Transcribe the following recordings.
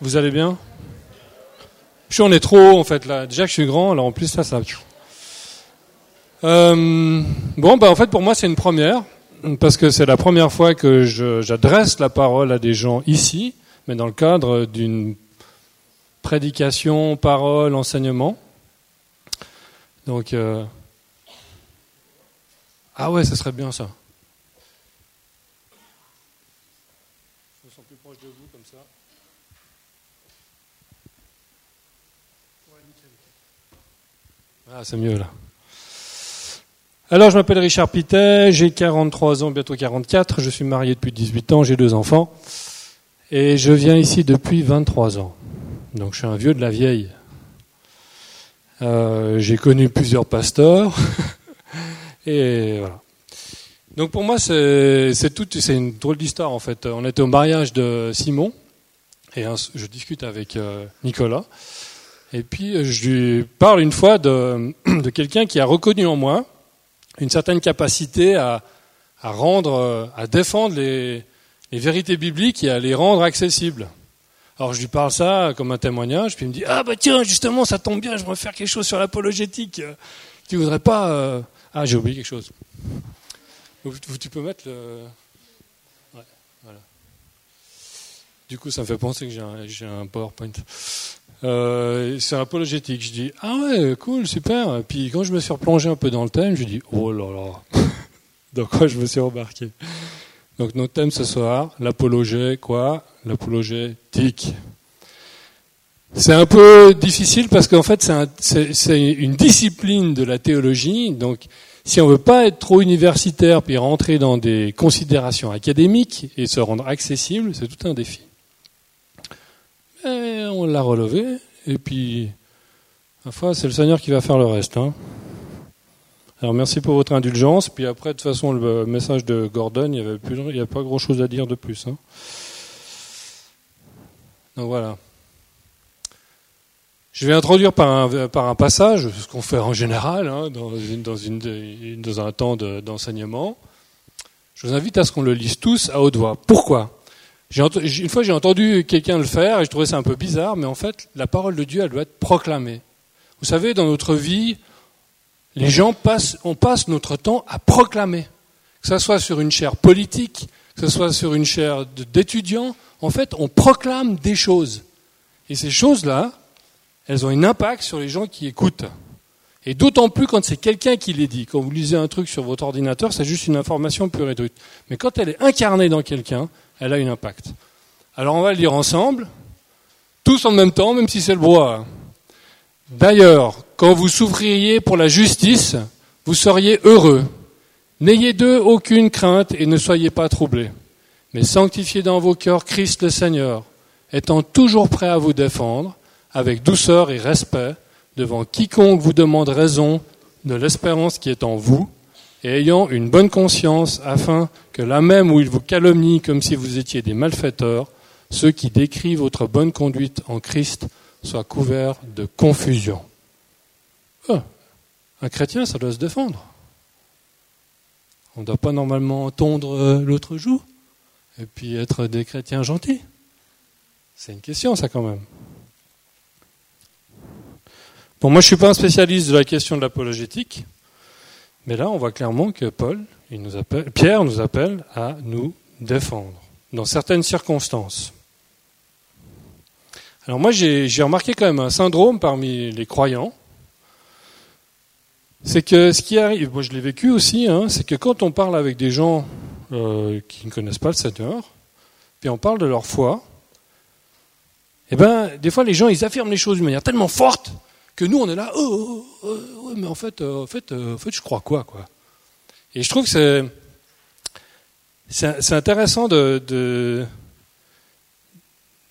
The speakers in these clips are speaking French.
Vous allez bien? Je suis en est trop haut en fait là. Déjà que je suis grand, alors en plus ça, ça. Euh, bon, bah en fait pour moi c'est une première parce que c'est la première fois que j'adresse la parole à des gens ici, mais dans le cadre d'une prédication, parole, enseignement. Donc, euh... ah ouais, ça serait bien ça. Je me sens plus proche de vous comme ça. Ah, c'est mieux là. Alors, je m'appelle Richard Pitet, j'ai 43 ans, bientôt 44, je suis marié depuis 18 ans, j'ai deux enfants, et je viens ici depuis 23 ans. Donc, je suis un vieux de la vieille. Euh, j'ai connu plusieurs pasteurs, et voilà. Donc, pour moi, c'est tout, c'est une drôle d'histoire en fait. On était au mariage de Simon, et je discute avec euh, Nicolas, et puis je lui parle une fois de, quelqu'un qui a reconnu en moi une certaine capacité à, rendre, à défendre les, vérités bibliques et à les rendre accessibles. Alors je lui parle ça comme un témoignage, puis il me dit ah bah tiens justement ça tombe bien, je voudrais faire quelque chose sur l'apologétique. Tu voudrais pas euh, Ah j'ai oublié quelque chose. Tu peux mettre le. Ouais, voilà. Du coup ça me fait penser que j'ai un PowerPoint. Euh, c'est apologétique. Je dis ah ouais cool super. Puis quand je me suis replongé un peu dans le thème, je dis oh là là. dans quoi je me suis embarqué? Donc notre thème ce soir, l'apologé quoi? L'apologétique. C'est un peu difficile parce qu'en fait c'est une discipline de la théologie. Donc si on veut pas être trop universitaire puis rentrer dans des considérations académiques et se rendre accessible, c'est tout un défi. Et on l'a relevé, et puis, ma foi, c'est le Seigneur qui va faire le reste. Hein. Alors merci pour votre indulgence. Puis après, de toute façon, le message de Gordon, il n'y avait, a pas grand-chose à dire de plus. Hein. Donc voilà. Je vais introduire par un, par un passage, ce qu'on fait en général hein, dans, dans, un temps d'enseignement. Je vous invite à ce qu'on le lise tous à haute voix. Pourquoi? Une fois, j'ai entendu quelqu'un le faire et je trouvais ça un peu bizarre, mais en fait, la parole de Dieu, elle doit être proclamée. Vous savez, dans notre vie, les gens passent, on passe notre temps à proclamer. Que ce soit sur une chaire politique, que ce soit sur une chaire d'étudiants, en fait, on proclame des choses. Et ces choses-là, elles ont un impact sur les gens qui écoutent. Et d'autant plus quand c'est quelqu'un qui les dit. Quand vous lisez un truc sur votre ordinateur, c'est juste une information pure et dure. Mais quand elle est incarnée dans quelqu'un, elle a un impact. Alors on va le lire ensemble, tous en même temps, même si c'est le bois. D'ailleurs, quand vous souffririez pour la justice, vous seriez heureux. N'ayez d'eux aucune crainte et ne soyez pas troublés. Mais sanctifiez dans vos cœurs Christ le Seigneur, étant toujours prêt à vous défendre, avec douceur et respect, devant quiconque vous demande raison de l'espérance qui est en vous, et ayant une bonne conscience, afin que là même où ils vous calomnient comme si vous étiez des malfaiteurs, ceux qui décrivent votre bonne conduite en Christ soient couverts de confusion. Ah, un chrétien, ça doit se défendre. On ne doit pas normalement tondre euh, l'autre joue et puis être des chrétiens gentils. C'est une question, ça, quand même. Bon, moi, je ne suis pas un spécialiste de la question de l'apologétique. Mais là, on voit clairement que Paul, il nous appelle, Pierre nous appelle à nous défendre dans certaines circonstances. Alors moi, j'ai remarqué quand même un syndrome parmi les croyants. C'est que ce qui arrive, moi je l'ai vécu aussi, hein, c'est que quand on parle avec des gens euh, qui ne connaissent pas le Seigneur, puis on parle de leur foi, eh ben, des fois les gens ils affirment les choses d'une manière tellement forte que nous, on est là, oh, oh, oh, mais en fait, euh, en, fait, euh, en fait, je crois quoi, quoi. Et je trouve que c'est, intéressant de,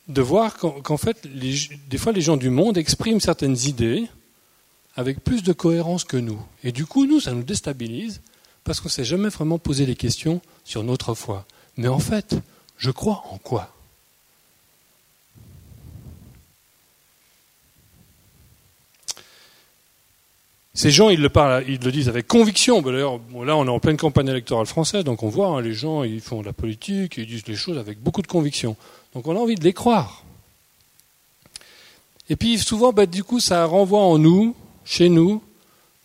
voir qu'en, fait, des fois, les gens du monde expriment certaines idées avec plus de cohérence que nous. Et du coup, nous, ça nous déstabilise parce qu'on ne s'est jamais vraiment posé les questions sur notre foi. Mais en fait, je crois en quoi? Ces gens, ils le, parlent, ils le disent avec conviction. D'ailleurs, là, on est en pleine campagne électorale française, donc on voit, hein, les gens, ils font de la politique, ils disent les choses avec beaucoup de conviction. Donc on a envie de les croire. Et puis souvent, bah, du coup, ça renvoie en nous, chez nous,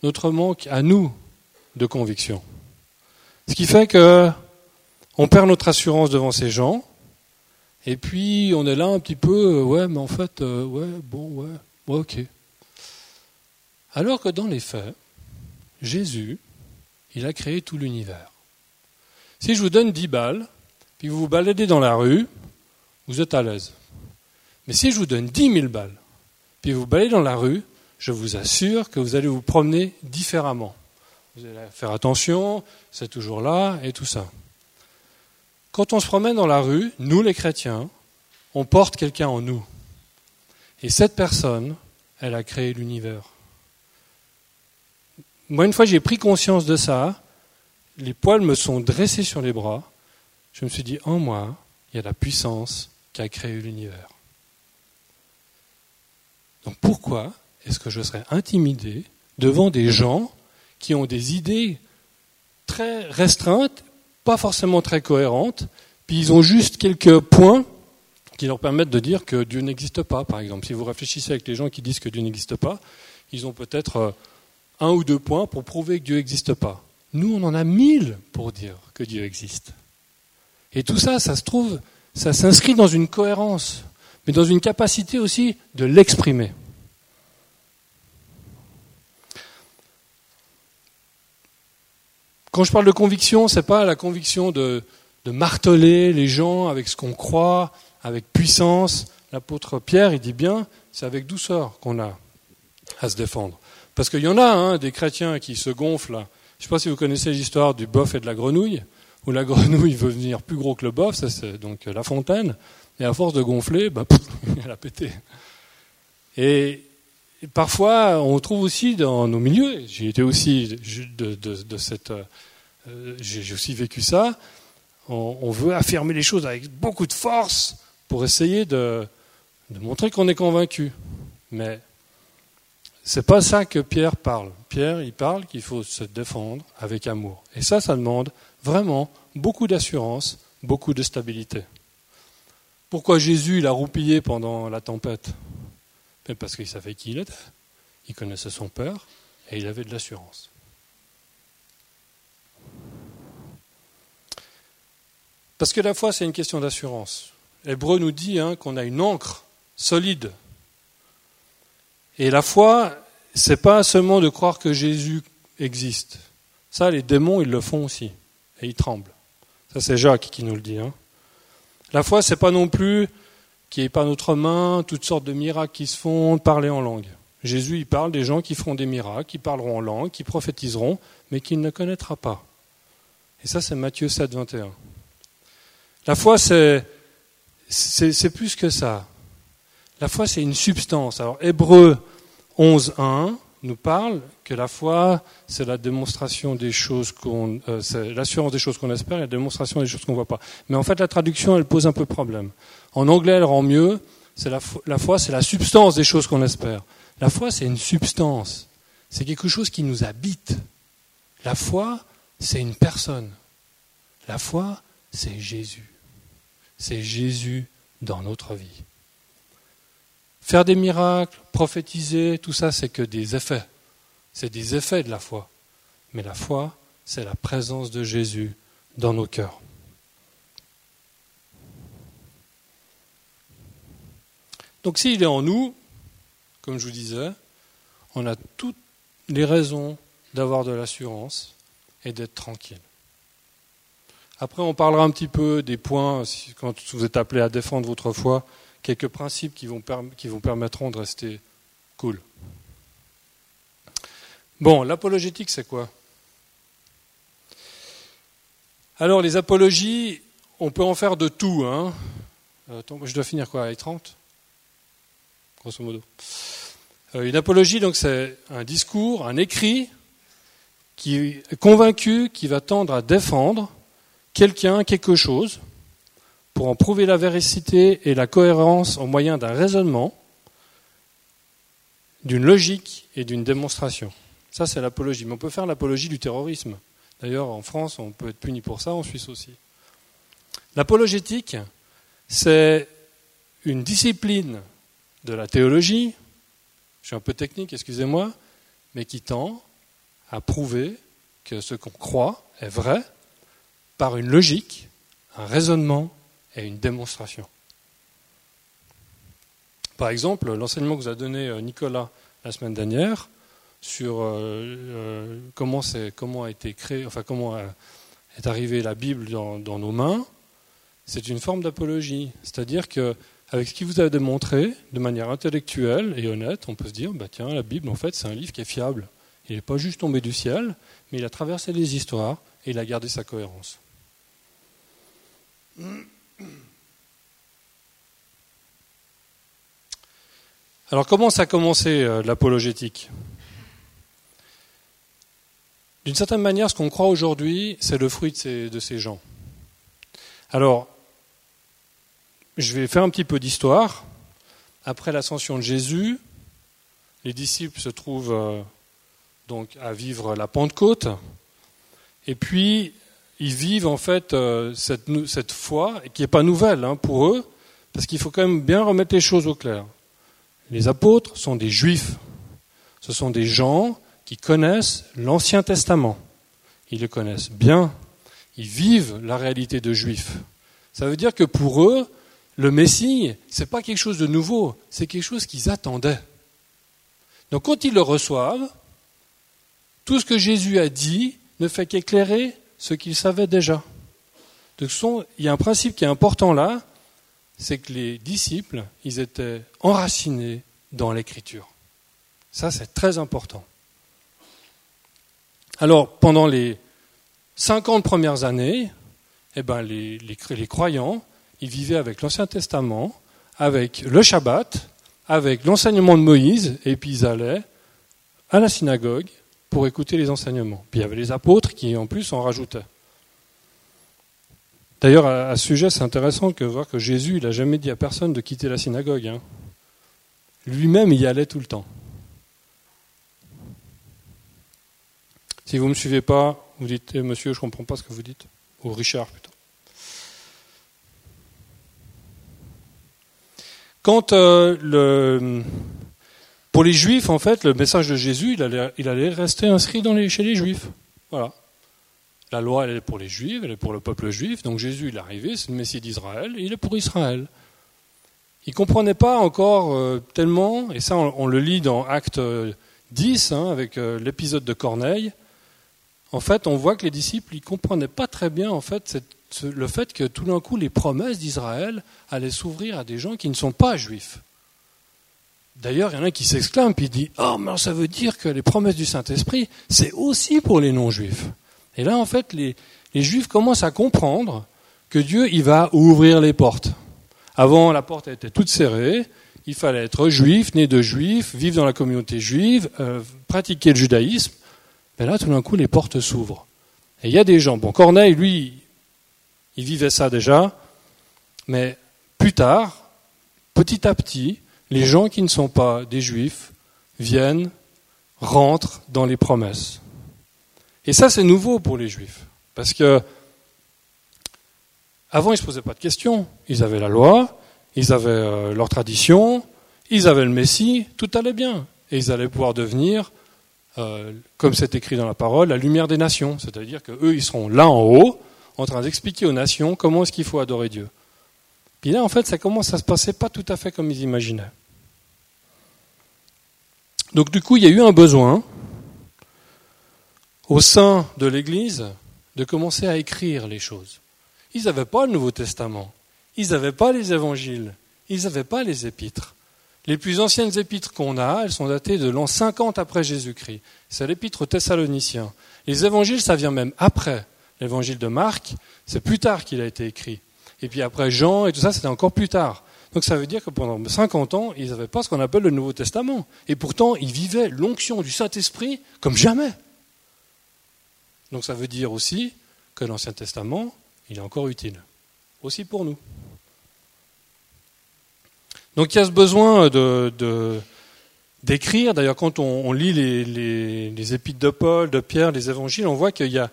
notre manque à nous de conviction. Ce qui fait que on perd notre assurance devant ces gens, et puis on est là un petit peu, ouais, mais en fait, euh, ouais, bon, ouais, ouais, ok. Alors que dans les faits, Jésus, il a créé tout l'univers. Si je vous donne 10 balles, puis vous vous baladez dans la rue, vous êtes à l'aise. Mais si je vous donne 10 000 balles, puis vous baladez dans la rue, je vous assure que vous allez vous promener différemment. Vous allez faire attention, c'est toujours là, et tout ça. Quand on se promène dans la rue, nous les chrétiens, on porte quelqu'un en nous. Et cette personne, elle a créé l'univers. Moi, une fois j'ai pris conscience de ça, les poils me sont dressés sur les bras. Je me suis dit, en moi, il y a la puissance qui a créé l'univers. Donc pourquoi est-ce que je serais intimidé devant des gens qui ont des idées très restreintes, pas forcément très cohérentes, puis ils ont juste quelques points qui leur permettent de dire que Dieu n'existe pas, par exemple. Si vous réfléchissez avec les gens qui disent que Dieu n'existe pas, ils ont peut-être euh, un ou deux points pour prouver que Dieu n'existe pas. Nous, on en a mille pour dire que Dieu existe. Et tout ça, ça se trouve, ça s'inscrit dans une cohérence, mais dans une capacité aussi de l'exprimer. Quand je parle de conviction, ce n'est pas la conviction de, de marteler les gens avec ce qu'on croit, avec puissance. L'apôtre Pierre, il dit bien, c'est avec douceur qu'on a à se défendre. Parce qu'il y en a hein, des chrétiens qui se gonflent. Je ne sais pas si vous connaissez l'histoire du boeuf et de la grenouille, où la grenouille veut venir plus gros que le boeuf, ça c'est donc la fontaine, et à force de gonfler, bah, elle a pété. Et, parfois, on trouve aussi dans nos milieux, j'ai été aussi de, cette, euh, j'ai aussi vécu ça, on, on, veut affirmer les choses avec beaucoup de force pour essayer de, de montrer qu'on est convaincu. Mais c'est pas ça que Pierre parle. Pierre, il parle qu'il faut se défendre avec amour. Et ça, ça demande vraiment beaucoup d'assurance, beaucoup de stabilité. Pourquoi Jésus il a roupillé pendant la tempête? Parce qu'il savait qui il était. Il connaissait son Père et il avait de l'assurance. Parce que la foi, c'est une question d'assurance. Hébreu nous dit hein, qu'on a une encre solide et la foi, c'est pas seulement de croire que Jésus existe. Ça, les démons, ils le font aussi. Et ils tremblent. Ça, c'est Jacques qui nous le dit. Hein. La foi, c'est pas non plus qu'il n'y ait pas notre main, toutes sortes de miracles qui se font, parler en langue. Jésus, il parle des gens qui feront des miracles, qui parleront en langue, qui prophétiseront, mais qu'il ne connaîtra pas. Et ça, c'est Matthieu 7, 21. La foi, c'est, c'est plus que ça. La foi, c'est une substance. Alors, Hébreu 11.1 nous parle que la foi, c'est la démonstration des choses qu'on, euh, l'assurance des choses qu'on espère et la démonstration des choses qu'on ne voit pas. Mais en fait, la traduction, elle pose un peu problème. En anglais, elle rend mieux. C'est la foi, c'est la substance des choses qu'on espère. La foi, c'est une substance. C'est quelque chose qui nous habite. La foi, c'est une personne. La foi, c'est Jésus. C'est Jésus dans notre vie. Faire des miracles, prophétiser, tout ça, c'est que des effets. C'est des effets de la foi. Mais la foi, c'est la présence de Jésus dans nos cœurs. Donc s'il est en nous, comme je vous disais, on a toutes les raisons d'avoir de l'assurance et d'être tranquille. Après, on parlera un petit peu des points, quand vous êtes appelé à défendre votre foi, quelques principes qui vous qui vont permettront de rester cool. Bon, l'apologétique, c'est quoi? Alors, les apologies, on peut en faire de tout. Hein Attends, je dois finir quoi À 30 Grosso modo. Euh, une apologie, donc, c'est un discours, un écrit qui est convaincu, qui va tendre à défendre quelqu'un, quelque chose, pour en prouver la véracité et la cohérence au moyen d'un raisonnement, d'une logique et d'une démonstration. Ça, c'est l'apologie. Mais on peut faire l'apologie du terrorisme. D'ailleurs, en France, on peut être puni pour ça, en Suisse aussi. L'apologétique, c'est une discipline de la théologie, je suis un peu technique, excusez-moi, mais qui tend à prouver que ce qu'on croit est vrai par une logique, un raisonnement et une démonstration. Par exemple, l'enseignement que vous a donné euh, Nicolas la semaine dernière sur euh, euh, comment, comment, a été créé, enfin comment est arrivée la Bible dans, nos mains, c'est une forme d'apologie. C'est-à-dire que avec ce qu'il vous a démontré, de manière intellectuelle et honnête, on peut se dire, bah tiens, la Bible, en fait, c'est un livre qui est fiable. Il n'est pas juste tombé du ciel, mais il a traversé les histoires et il a gardé sa cohérence. Alors comment ça a commencé euh, l'apologétique? D'une certaine manière, ce qu'on croit aujourd'hui, c'est le fruit de ces, gens. Alors, je vais faire un petit peu d'histoire. Après l'ascension de Jésus, les disciples se trouvent euh, donc à vivre la Pentecôte, et puis ils vivent en fait euh, cette, foi qui n'est pas nouvelle hein, pour eux, parce qu'il faut quand même bien remettre les choses au clair. Les apôtres sont des juifs. Ce sont des gens qui connaissent l'Ancien Testament. Ils le connaissent bien. Ils vivent la réalité de juifs. Ça veut dire que pour eux, le Messie, ce n'est pas quelque chose de nouveau, c'est quelque chose qu'ils attendaient. Donc quand ils le reçoivent, tout ce que Jésus a dit ne fait qu'éclairer ce qu'ils savaient déjà. Donc, il y a un principe qui est important là, c'est que les disciples, ils étaient enracinés dans l'écriture. Ça, c'est très important. Alors, pendant les 50 premières années, eh ben, les, les croyants, ils vivaient avec l'Ancien Testament, avec le Shabbat, avec l'enseignement de Moïse, et puis ils allaient à la synagogue pour écouter les enseignements. Puis il y avait les apôtres qui, en plus, en rajoutaient. D'ailleurs, à, ce sujet, c'est intéressant de voir que Jésus, il n'a jamais dit à personne de quitter la synagogue. Hein. Lui-même, y allait tout le temps. Si vous ne me suivez pas, vous dites eh, Monsieur, je ne comprends pas ce que vous dites. Ou Richard, plutôt. Quand euh, le, pour les Juifs, en fait, le message de Jésus, il allait, rester inscrit chez les Juifs. Voilà. La loi, elle est pour les Juifs, elle est pour le peuple juif. Donc Jésus, il est arrivé, c'est le Messie d'Israël, il est pour Israël. Il ne comprenait pas encore euh, tellement, et ça on, le lit dans Acte 10, hein, avec euh, l'épisode de Corneille. En fait, on voit que les disciples ne comprenaient pas très bien en fait, le fait que tout d'un coup les promesses d'Israël allaient s'ouvrir à des gens qui ne sont pas juifs. D'ailleurs, il y en a qui s'exclament puis dit Oh, mais ça veut dire que les promesses du Saint-Esprit, c'est aussi pour les non-juifs. Et là, en fait, les, Juifs commencent à comprendre que Dieu, il va ouvrir les portes. Avant, la porte était toute serrée. Il fallait être juif, né de juif, vivre dans la communauté juive, euh, pratiquer le judaïsme. Mais là, tout d'un coup, les portes s'ouvrent. Et il y a des gens. Bon, Corneille, lui, il vivait ça déjà. Mais plus tard, petit à petit, les gens qui ne sont pas des juifs viennent, rentrent dans les promesses. Et ça, c'est nouveau pour les Juifs. Parce que avant, ils ne se posaient pas de questions. Ils avaient la loi, ils avaient euh, leur tradition, ils avaient le Messie, tout allait bien. Et ils allaient pouvoir devenir, euh, comme c'est écrit dans la parole, la lumière des nations. C'est-à-dire qu'eux, ils seront là en haut, en train d'expliquer aux nations comment est-ce qu'il faut adorer Dieu. Puis là, en fait, ça commence à se passer pas tout à fait comme ils imaginaient. Donc du coup, il y a eu un besoin au sein de l'Église de commencer à écrire les choses. Ils n'avaient pas le Nouveau Testament, ils n'avaient pas les évangiles, ils n'avaient pas les épîtres. Les plus anciennes épîtres qu'on a, elles sont datées de l'an 50 après Jésus-Christ. C'est l'épître thessalonicien. Les évangiles, ça vient même après. L'évangile de Marc, c'est plus tard qu'il a été écrit. Et puis après Jean et tout ça, c'était encore plus tard. Donc ça veut dire que pendant 50 ans, ils n'avaient pas ce qu'on appelle le Nouveau Testament. Et pourtant, ils vivaient l'onction du Saint-Esprit comme jamais. Donc ça veut dire aussi que l'Ancien Testament, il est encore utile, aussi pour nous. Donc il y a ce besoin de, d'écrire. D'ailleurs, quand on, lit les, les, épîtres de Paul, de Pierre, les évangiles, on voit qu'il y a,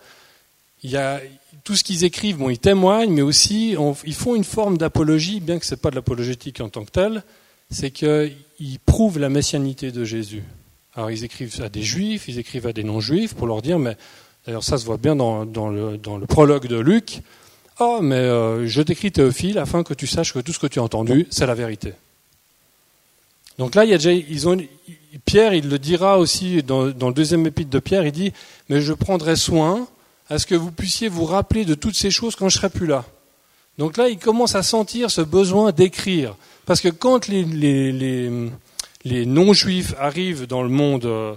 il y a tout ce qu'ils écrivent. Bon, ils témoignent, mais aussi ils font une forme d'apologie, bien que ce n'est pas de l'apologétique en tant que telle. c'est qu'ils prouvent la messianité de Jésus. Alors ils écrivent à des juifs, ils écrivent à des non-juifs pour leur dire, mais d'ailleurs ça se voit bien dans, le, prologue de Luc, oh mais euh, je t'écris Théophile afin que tu saches que tout ce que tu as entendu, c'est la vérité. Donc là, ils ont, Pierre, il le dira aussi dans le deuxième épître de Pierre, il dit, mais je prendrai soin à ce que vous puissiez vous rappeler de toutes ces choses quand je serai plus là. Donc là, il commence à sentir ce besoin d'écrire. Parce que quand les, non-juifs arrivent dans le monde, euh,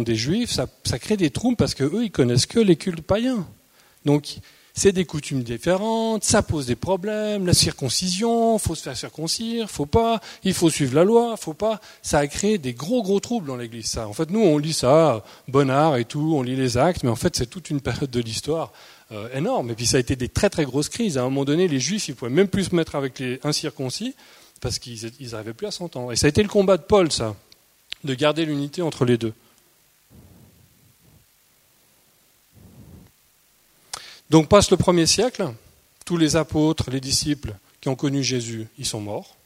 des juifs, ça, crée des troubles parce qu'eux, ils connaissent que les cultes païens. Donc, c'est des coutumes différentes, ça pose des problèmes, la circoncision, faut se faire circoncire, faut pas, il faut suivre la loi, faut pas. Ça a créé des gros gros troubles dans l'Église. Ça, en fait, nous on lit ça, Bonnard et tout, on lit les actes, mais en fait c'est toute une période de l'histoire euh, énorme. Et puis ça a été des très très grosses crises. À un moment donné, les Juifs ils pouvaient même plus se mettre avec les incirconcis parce qu'ils n'arrivaient plus à s'entendre. Et ça a été le combat de Paul, ça, de garder l'unité entre les deux. Donc passe le premier siècle, tous les apôtres, les disciples qui ont connu Jésus, ils sont morts.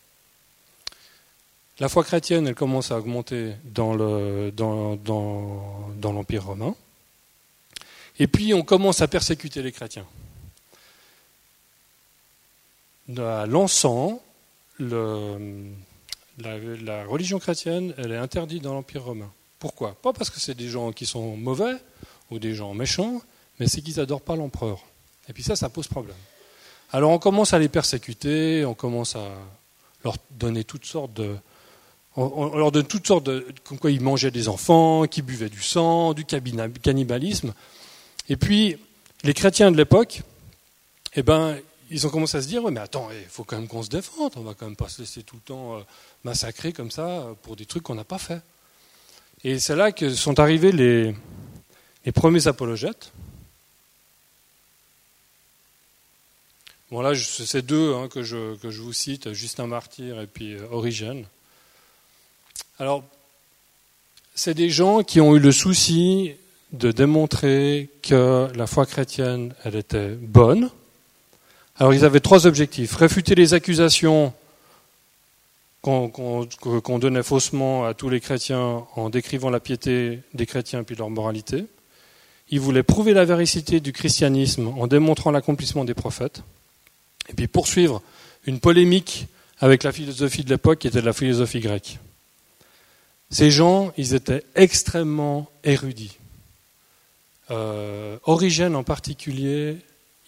La foi chrétienne, elle commence à augmenter dans l'Empire romain. Et puis on commence à persécuter les chrétiens. À l'encens, la, la religion chrétienne, elle est interdite dans l'Empire romain. Pourquoi? Pas parce que c'est des gens qui sont mauvais ou des gens méchants, mais c'est qu'ils n'adorent pas l'empereur. Et puis ça, ça pose problème. Alors on commence à les persécuter, on commence à leur donner toutes sortes de... On leur donne toutes sortes de... Comme quoi ils mangeaient des enfants, qui buvaient du sang, du cannibalisme. Et puis, les chrétiens de l'époque, eh ben, ils ont commencé à se dire, ouais, mais attends, il faut quand même qu'on se défende, on va quand même pas se laisser tout le temps euh, massacrer comme ça euh, pour des trucs qu'on n'a pas fait. Et c'est là que sont arrivés les, les premiers apologètes, Bon là, c'est deux hein, que, je, que, je, vous cite, Justin Martyr et puis euh, Origène. Alors, c'est des gens qui ont eu le souci de démontrer que la foi chrétienne, elle était bonne. Alors ils avaient trois objectifs. Réfuter les accusations qu'on donnait faussement à tous les chrétiens en décrivant la piété des chrétiens puis leur moralité. Ils voulaient prouver la véracité du christianisme en démontrant l'accomplissement des prophètes et puis poursuivre une polémique avec la philosophie de l'époque qui était la philosophie grecque. Ces gens, ils étaient extrêmement érudits. Euh, Origène en particulier,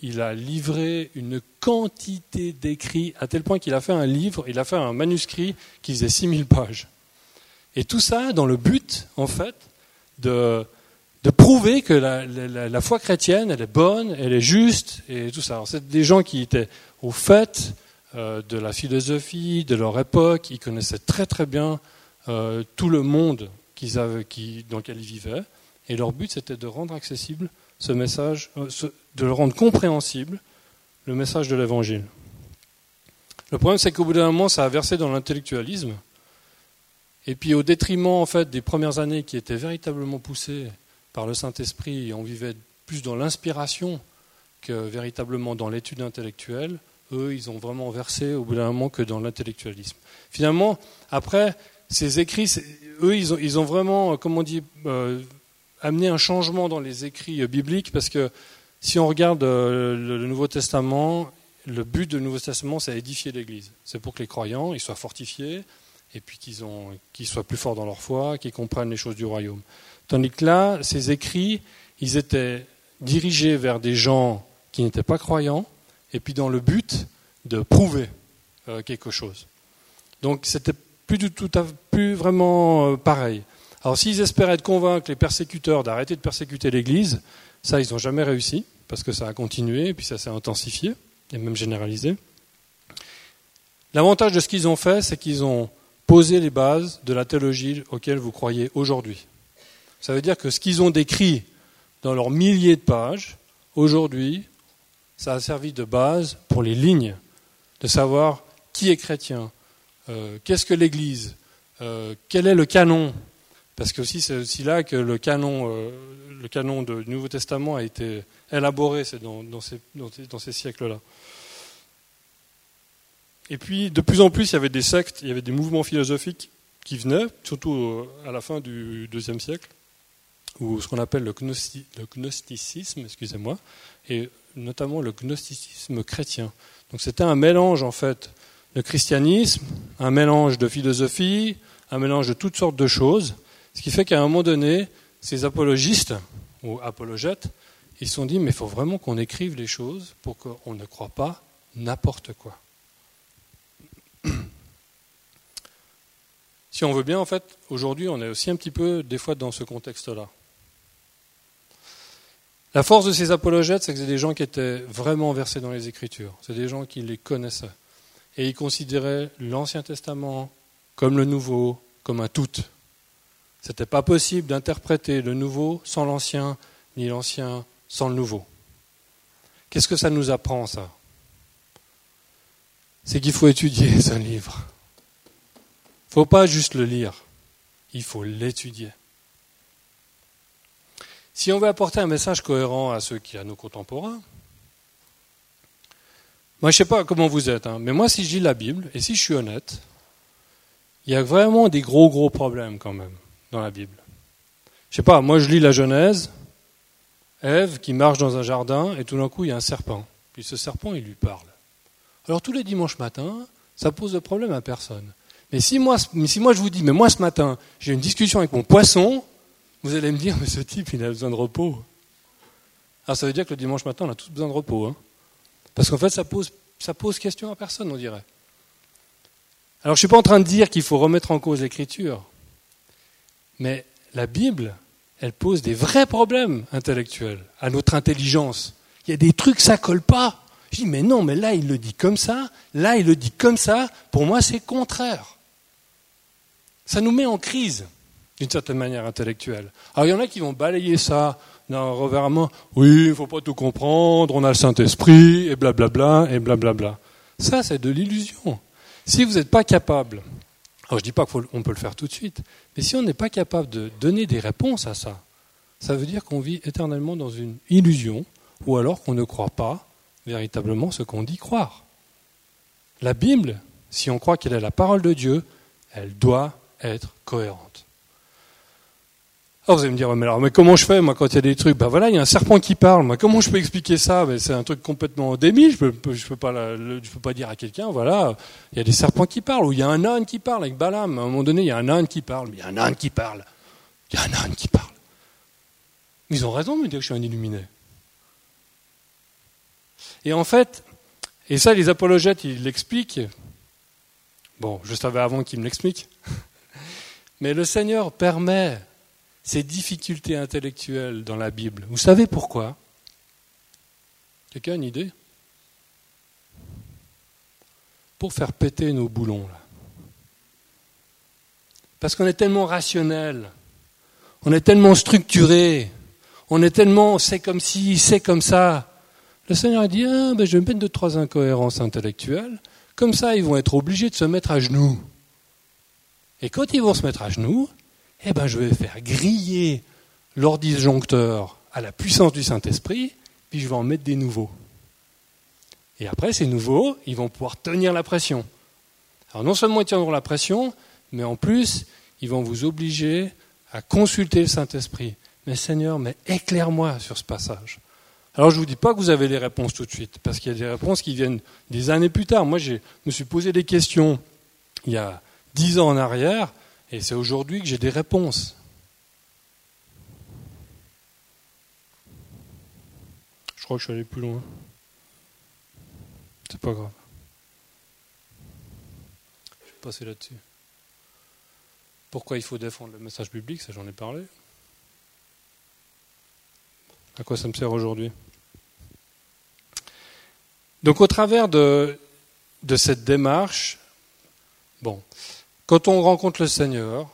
il a livré une quantité d'écrits à tel point qu'il a fait un livre, il a fait un manuscrit qui faisait 6000 pages. Et tout ça dans le but, en fait, de de prouver que la, foi chrétienne, elle est bonne, elle est juste, et tout ça. C'est des gens qui étaient au fait euh, de la philosophie, de leur époque, ils connaissaient très très bien euh, tout le monde qui, dans lequel ils vivaient, et leur but c'était de rendre accessible ce message, euh, de le rendre compréhensible, le message de l'Évangile. Le problème c'est qu'au bout d'un moment, ça a versé dans l'intellectualisme, et puis au détriment en fait des premières années qui étaient véritablement poussées par le Saint-Esprit on vivait plus dans l'inspiration que véritablement dans l'étude intellectuelle, eux, ils ont vraiment versé au bout d'un moment que dans l'intellectualisme. Finalement, après, ces écrits, eux, ils ont, ils ont, vraiment, comme on dit, euh, amené un changement dans les écrits bibliques, parce que si on regarde euh, le Nouveau Testament, le but du Nouveau Testament, c'est édifier l'Église. C'est pour que les croyants, ils soient fortifiés, et puis qu'ils soient plus forts dans leur foi, qu'ils comprennent les choses du royaume. Tandis que là, ces écrits, ils étaient dirigés vers des gens qui n'étaient pas croyants, et puis dans le but de prouver euh, quelque chose. Donc c'était plus plus vraiment euh, pareil. Alors s'ils espéraient convaincre les persécuteurs d'arrêter de persécuter l'Église, ça ils n'ont jamais réussi, parce que ça a continué, et puis ça s'est intensifié, et même généralisé. L'avantage de ce qu'ils ont fait, c'est qu'ils ont posé les bases de la théologie auquel vous croyez aujourd'hui. Ça veut dire que ce qu'ils ont décrit dans leurs milliers de pages, aujourd'hui, ça a servi de base pour les lignes, de savoir qui est chrétien, euh, qu'est-ce que l'Église, euh, quel est le canon, parce que aussi c'est aussi là que le canon, euh, le canon du Nouveau Testament a été élaboré, c'est dans, ces, siècles-là. Et puis, de plus en plus, il y avait des sectes, il y avait des mouvements philosophiques qui venaient, surtout à la fin du deuxième siècle, ou ce qu'on appelle le, gnosticisme, excusez-moi, et notamment le gnosticisme chrétien. Donc c'était un mélange en fait de christianisme, un mélange de philosophie, un mélange de toutes sortes de choses, ce qui fait qu'à un moment donné, ces apologistes ou apologètes, ils se sont dit mais il faut vraiment qu'on écrive les choses pour qu'on ne croit pas n'importe quoi. Si on veut bien, en fait, aujourd'hui, on est aussi un petit peu, des fois, dans ce contexte-là. La force de ces apologètes, c'est que c'est des gens qui étaient vraiment versés dans les Écritures. C'est des gens qui les connaissaient. Et ils considéraient l'Ancien Testament comme le Nouveau, comme un tout. C'était pas possible d'interpréter le Nouveau sans l'Ancien, ni l'Ancien sans le Nouveau. Qu'est-ce que ça nous apprend, ça? C'est qu'il faut étudier ce livre. Il ne faut pas juste le lire, il faut l'étudier. Si on veut apporter un message cohérent à ceux qui, à nos contemporains, moi je sais pas comment vous êtes, hein, mais moi si je lis la Bible, et si je suis honnête, il y a vraiment des gros gros problèmes quand même dans la Bible. Je sais pas, moi je lis la Genèse, Ève qui marche dans un jardin, et tout d'un coup il y a un serpent. Puis ce serpent il lui parle. Alors tous les dimanches matins, ça pose de problème à personne. Mais si moi, si moi je vous dis, mais moi ce matin, j'ai une discussion avec mon poisson, vous allez me dire, mais ce type, il a besoin de repos. Alors ça veut dire que le dimanche matin, on a tous besoin de repos. Hein Parce qu'en fait, ça pose, ça pose question à personne, on dirait. Alors je ne suis pas en train de dire qu'il faut remettre en cause l'écriture, mais la Bible, elle pose des vrais problèmes intellectuels à notre intelligence. Il y a des trucs, ça colle pas. Je dis, mais non, mais là, il le dit comme ça, là, il le dit comme ça. Pour moi, c'est contraire. Ça nous met en crise d'une certaine manière intellectuelle. Alors il y en a qui vont balayer ça d'un revers à main. Oui, il ne faut pas tout comprendre, on a le Saint-Esprit, et blablabla, et blablabla. Ça, c'est de l'illusion. Si vous n'êtes pas capable, alors je ne dis pas qu'on peut le faire tout de suite, mais si on n'est pas capable de donner des réponses à ça, ça veut dire qu'on vit éternellement dans une illusion, ou alors qu'on ne croit pas véritablement ce qu'on dit croire. La Bible, si on croit qu'elle est la parole de Dieu, elle doit être cohérente. Alors vous allez me dire, mais, alors, mais comment je fais moi quand il y a des trucs? Ben voilà, il y a un serpent qui parle. Comment je peux expliquer ça? Ben, C'est un truc complètement débile. Je peux, je peux pas, je peux pas dire à quelqu'un, voilà, il y a des serpents qui parlent ou il y a un âne qui parle avec Balaam. À un moment donné, il y a un âne qui parle. Il y a un âne qui parle. Il y a un âne qui parle. Ils ont raison de me dire que je suis un illuminé. Et en fait, et ça, les apologètes, ils l'expliquent. Bon, je savais avant qu'ils me l'expliquent. Mais le Seigneur permet ces difficultés intellectuelles dans la Bible. Vous savez pourquoi? Quelqu'un a une idée? Pour faire péter nos boulons, là. Parce qu'on est tellement rationnel, on est tellement structuré, on est tellement c'est comme si, c'est comme ça. Le Seigneur a dit ah, ben, je vais mettre deux, trois incohérences intellectuelles, comme ça ils vont être obligés de se mettre à genoux. Et quand ils vont se mettre à genoux, eh ben, je vais faire griller leur disjoncteur à la puissance du Saint-Esprit, puis je vais en mettre des nouveaux. Et après, ces nouveaux, ils vont pouvoir tenir la pression. Alors non seulement ils tiendront la pression, mais en plus, ils vont vous obliger à consulter le Saint-Esprit. Mais Seigneur, mais éclaire-moi sur ce passage. Alors je ne vous dis pas que vous avez les réponses tout de suite, parce qu'il y a des réponses qui viennent des années plus tard. Moi, je me suis posé des questions il y a dix ans en arrière, et c'est aujourd'hui que j'ai des réponses. Je crois que je suis allé plus loin. C'est pas grave. Je vais passer là-dessus. Pourquoi il faut défendre le message public, ça j'en ai parlé. À quoi ça me sert aujourd'hui? Donc au travers de, de cette démarche, bon, quand on rencontre le Seigneur,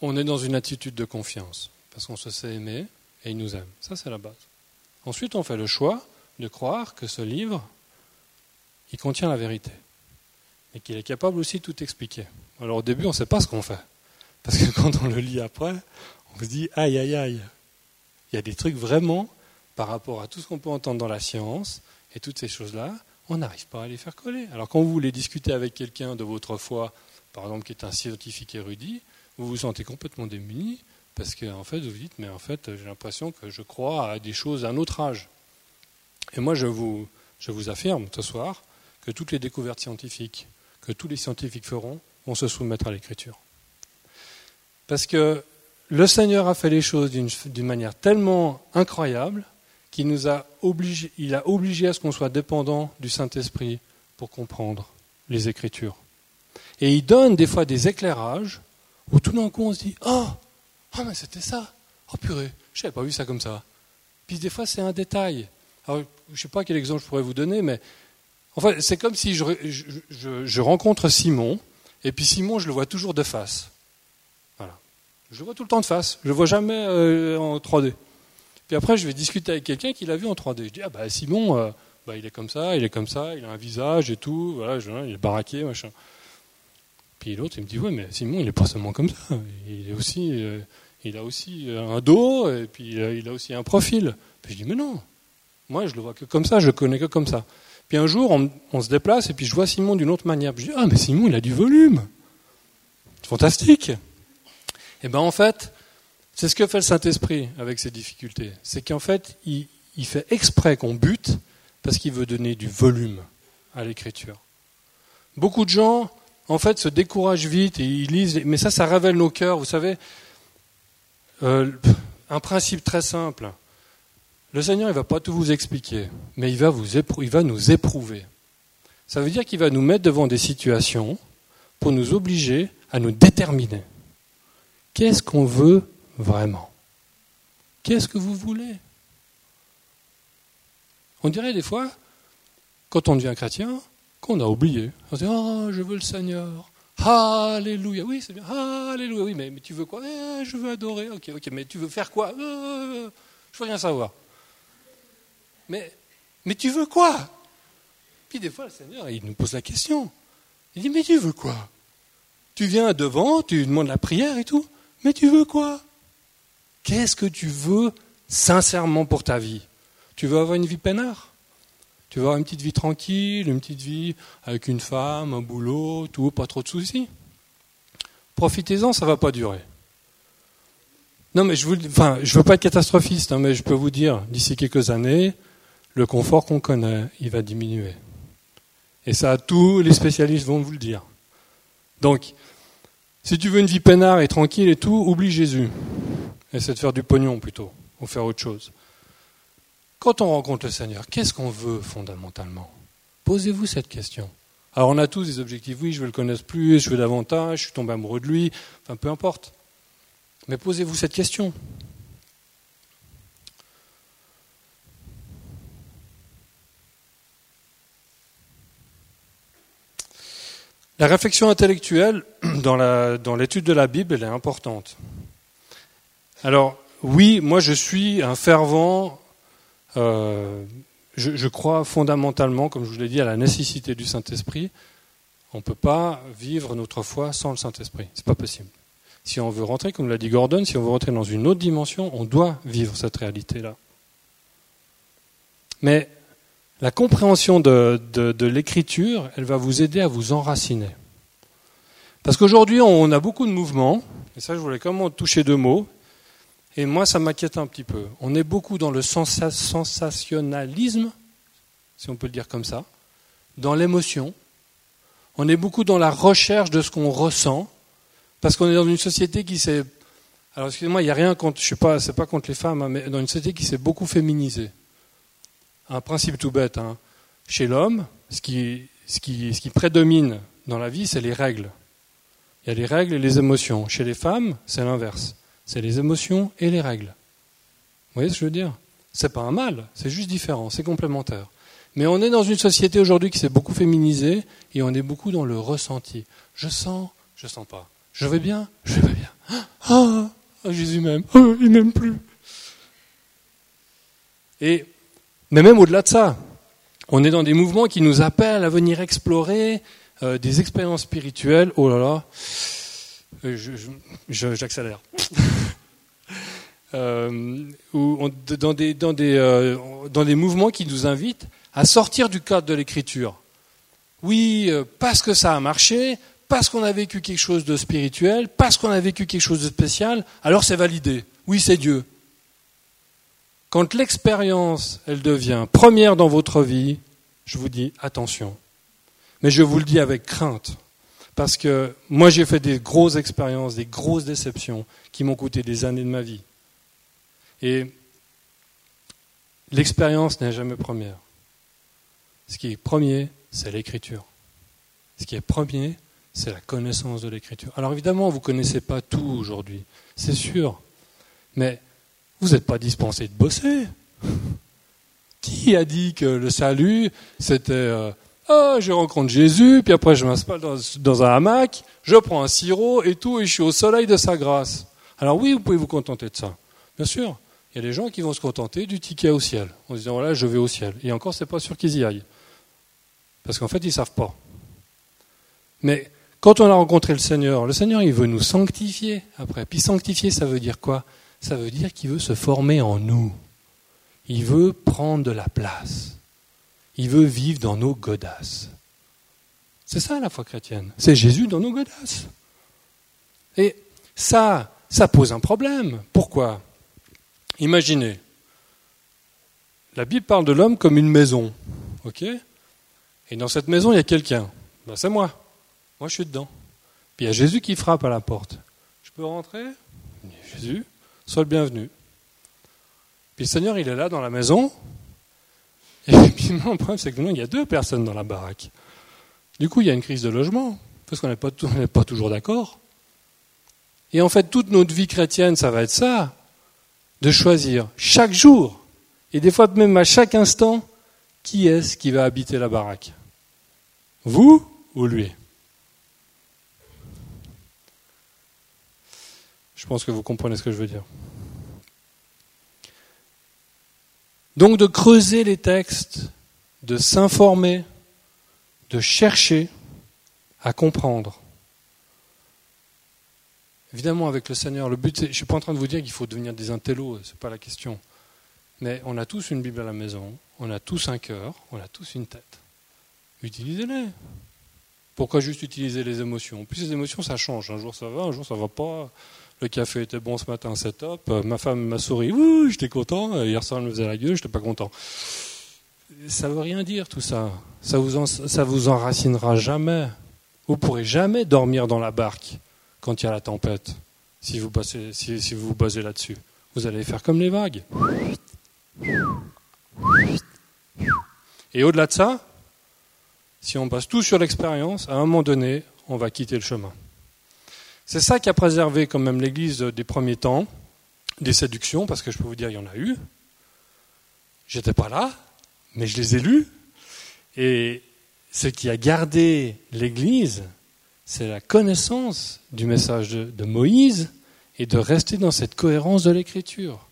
on est dans une attitude de confiance, parce qu'on se sait aimer et il nous aime. Ça, c'est la base. Ensuite, on fait le choix de croire que ce livre, il contient la vérité, et qu'il est capable aussi de tout expliquer. Alors au début, on ne sait pas ce qu'on fait, parce que quand on le lit après, on se dit, aïe, aïe, aïe, il y a des trucs vraiment, par rapport à tout ce qu'on peut entendre dans la science, et toutes ces choses-là, on n'arrive pas à les faire coller. Alors quand vous voulez discuter avec quelqu'un de votre foi, par exemple qui est un scientifique érudit, vous vous sentez complètement démuni parce que en fait vous vous dites mais en fait j'ai l'impression que je crois à des choses d'un autre âge. Et moi je vous, je vous affirme ce soir que toutes les découvertes scientifiques que tous les scientifiques feront vont se soumettre à l'écriture. Parce que le Seigneur a fait les choses d'une manière tellement incroyable qu'il nous a obligé, il a obligé à ce qu'on soit dépendant du Saint-Esprit pour comprendre les Écritures. Et il donne des fois des éclairages où tout d'un coup on se dit Oh, oh mais c'était ça Oh purée, je n'avais pas vu ça comme ça. Puis des fois c'est un détail. Alors, je ne sais pas quel exemple je pourrais vous donner, mais en c'est comme si je, rencontre Simon, et puis Simon, je le vois toujours de face. Voilà. Je le vois tout le temps de face. Je ne le vois jamais euh, en 3D. Puis après, je vais discuter avec quelqu'un qui l'a vu en 3D. Je dis, ah bah Simon, euh, bah, il est comme ça, il est comme ça, il a un visage et tout, voilà, il est baraqué, machin. Puis l'autre, il me dit, ouais, mais Simon, il n'est pas seulement comme ça. Il, est aussi, euh, il a aussi euh, un dos, et puis il a aussi un profil. Puis je dis, mais non, moi, je le vois que comme ça, je le connais que comme ça. Puis un jour, on, se déplace, et puis je vois Simon d'une autre manière. Puis je dis, ah, mais Simon, il a du volume. Fantastique. Et ben en fait, c'est ce que fait le Saint-Esprit avec ses difficultés. C'est qu'en fait, il, fait exprès qu'on bute parce qu'il veut donner du volume à l'écriture. Beaucoup de gens, en fait, se découragent vite et ils lisent, mais ça, ça révèle nos cœurs. Vous savez, euh, un principe très simple. Le Seigneur, il ne va pas tout vous expliquer, mais il va, il va nous éprouver. Ça veut dire qu'il va nous mettre devant des situations pour nous obliger à nous déterminer. Qu'est-ce qu'on veut vraiment Qu'est-ce que vous voulez? On dirait des fois, quand on devient chrétien, qu'on a oublié. On se dit Oh, je veux le Seigneur. Alléluia. Oui, c'est bien. Alléluia. Oui, mais, tu veux quoi? Eh, Je veux adorer. Ok, ok. Mais tu veux faire quoi? Euh, Je veux rien savoir. Mais, mais tu veux quoi? Puis des fois, le Seigneur, il nous pose la question. Il dit Mais tu veux quoi? Tu viens devant, tu demandes la prière et tout. Mais tu veux quoi? Qu'est-ce que tu veux sincèrement pour ta vie? Tu veux avoir une vie peinard? Tu veux avoir une petite vie tranquille, une petite vie avec une femme, un boulot, tout, pas trop de soucis? Profitez-en, ça ne va pas durer. Non, mais je ne veux pas être catastrophiste, hein, mais je peux vous dire, d'ici quelques années, le confort qu'on connaît, il va diminuer. Et ça, tous les spécialistes vont vous le dire. Donc, si tu veux une vie peinard et tranquille et tout, oublie Jésus. Essaie de faire du pognon plutôt, ou faire autre chose. Quand on rencontre le Seigneur, qu'est-ce qu'on veut fondamentalement? Posez-vous cette question. Alors on a tous des objectifs, oui, je veux le connaître plus, je veux davantage, je suis tombé amoureux de lui, enfin peu importe. Mais posez-vous cette question. La réflexion intellectuelle dans l'étude de la Bible, est importante. Alors, oui, moi je suis un fervent, euh, je, crois fondamentalement, comme je vous l'ai dit, à la nécessité du Saint-Esprit. On ne peut pas vivre notre foi sans le Saint-Esprit. Ce n'est pas possible. Si on veut rentrer, comme l'a dit Gordon, si on veut rentrer dans une autre dimension, on doit vivre cette réalité-là. Mais la compréhension de, de l'écriture, elle va vous aider à vous enraciner. Parce qu'aujourd'hui, on a beaucoup de mouvements, et ça, je voulais quand même toucher deux mots. Et moi, ça m'inquiète un petit peu. On est beaucoup dans le sensationnalisme, si on peut le dire comme ça, dans l'émotion. On est beaucoup dans la recherche de ce qu'on ressent, parce qu'on est dans une société qui s'est. Alors, excusez-moi, il n'y a rien contre. Je sais pas, c'est pas contre les femmes, hein, mais dans une société qui s'est beaucoup féminisée. Un principe tout bête. Hein. Chez l'homme, ce qui, ce, qui, ce qui prédomine dans la vie, c'est les règles. Il y a les règles et les émotions. Chez les femmes, c'est l'inverse. C'est les émotions et les règles. Vous voyez ce que je veux dire? C'est pas un mal, c'est juste différent, c'est complémentaire. Mais on est dans une société aujourd'hui qui s'est beaucoup féminisée et on est beaucoup dans le ressenti. Je sens, je sens pas. Je vais bien, je vais bien. Ah, ah Jésus m'aime, ah, il m'aime plus. Et, mais même au-delà de ça, on est dans des mouvements qui nous appellent à venir explorer euh, des expériences spirituelles. Oh là là, j'accélère. euh, dans, des, dans, des, euh, dans des mouvements qui nous invitent à sortir du cadre de l'écriture. Oui, parce que ça a marché, parce qu'on a vécu quelque chose de spirituel, parce qu'on a vécu quelque chose de spécial, alors c'est validé. Oui, c'est Dieu. Quand l'expérience, elle devient première dans votre vie, je vous dis attention. Mais je vous le dis avec crainte. Parce que moi, j'ai fait des grosses expériences, des grosses déceptions qui m'ont coûté des années de ma vie. Et l'expérience n'est jamais première. Ce qui est premier, c'est l'écriture. Ce qui est premier, c'est la connaissance de l'écriture. Alors évidemment, vous ne connaissez pas tout aujourd'hui, c'est sûr. Mais vous n'êtes pas dispensé de bosser. Qui a dit que le salut, c'était euh, ah, je rencontre Jésus, puis après je m'installe dans, un hamac, je prends un sirop et tout, et je suis au soleil de sa grâce. Alors oui, vous pouvez vous contenter de ça. Bien sûr, il y a des gens qui vont se contenter du ticket au ciel, en disant voilà, je vais au ciel. Et encore, c'est pas sûr qu'ils y aillent. Parce qu'en fait, ils savent pas. Mais quand on a rencontré le Seigneur, le Seigneur, il veut nous sanctifier après. Puis sanctifier, ça veut dire quoi? Ça veut dire qu'il veut se former en nous. Il veut prendre de la place. Il veut vivre dans nos godasses. C'est ça la foi chrétienne. C'est Jésus dans nos godasses. Et ça, ça pose un problème. Pourquoi? Imaginez, la Bible parle de l'homme comme une maison. OK? Et dans cette maison, il y a quelqu'un. Ben, c'est moi. Moi, je suis dedans. Puis il y a Jésus qui frappe à la porte. Je peux rentrer? Jésus, sois le bienvenu. Puis le Seigneur, il est là dans la maison, et puis le problème, c'est que il y a deux personnes dans la baraque. Du coup, il y a une crise de logement, parce qu'on n'est pas toujours d'accord. Et en fait, toute notre vie chrétienne, ça va être ça, de choisir chaque jour, et des fois même à chaque instant, qui est-ce qui va habiter la baraque? Vous ou lui? Je pense que vous comprenez ce que je veux dire. Donc de creuser les textes, de s'informer, de chercher à comprendre. Évidemment, avec le Seigneur, le but, je ne suis pas en train de vous dire qu'il faut devenir des intellos, ce n'est pas la question. Mais on a tous une Bible à la maison, on a tous un cœur, on a tous une tête. Utilisez-les. Pourquoi juste utiliser les émotions? Puis les émotions, ça change. Un jour ça va, un jour ça va pas. Le café était bon ce matin, c'est top. Ma femme m'a souri, ouh, j'étais content. Hier soir, elle me faisait la gueule, j'étais pas content. Ça veut rien dire tout ça. Ça vous, vous enracinera jamais. Vous pourrez jamais dormir dans la barque quand il y a la tempête, si vous, vous vous basez là-dessus. Vous allez faire comme les vagues. Et au-delà de ça, si on passe tout sur l'expérience, à un moment donné, on va quitter le chemin. C'est ça qui a préservé quand même l'Église des premiers temps, des séductions, parce que je peux vous dire, il y en a eu. J'étais pas là, mais je les ai lus. Et ce qui a gardé l'Église, c'est la connaissance du message de, de, Moïse et de rester dans cette cohérence de l'Écriture.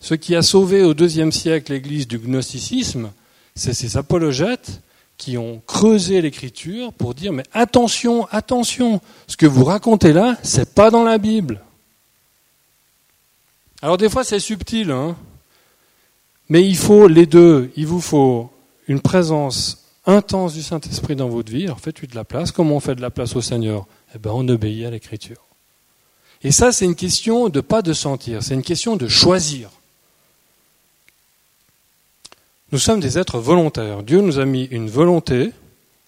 Ce qui a sauvé au deuxième siècle l'Église du gnosticisme, c'est ces apologètes qui ont creusé l'écriture pour dire mais attention, attention, ce que vous racontez là, c'est pas dans la Bible. Alors des fois c'est subtil, hein, mais il faut les deux. Il vous faut une présence intense du Saint-Esprit dans votre vie. Alors faites-lui de la place. Comment on fait de la place au Seigneur? Eh bien, on obéit à l'écriture. Et ça, c'est une question de pas de sentir, c'est une question de choisir. Nous sommes des êtres volontaires. Dieu nous a mis une volonté,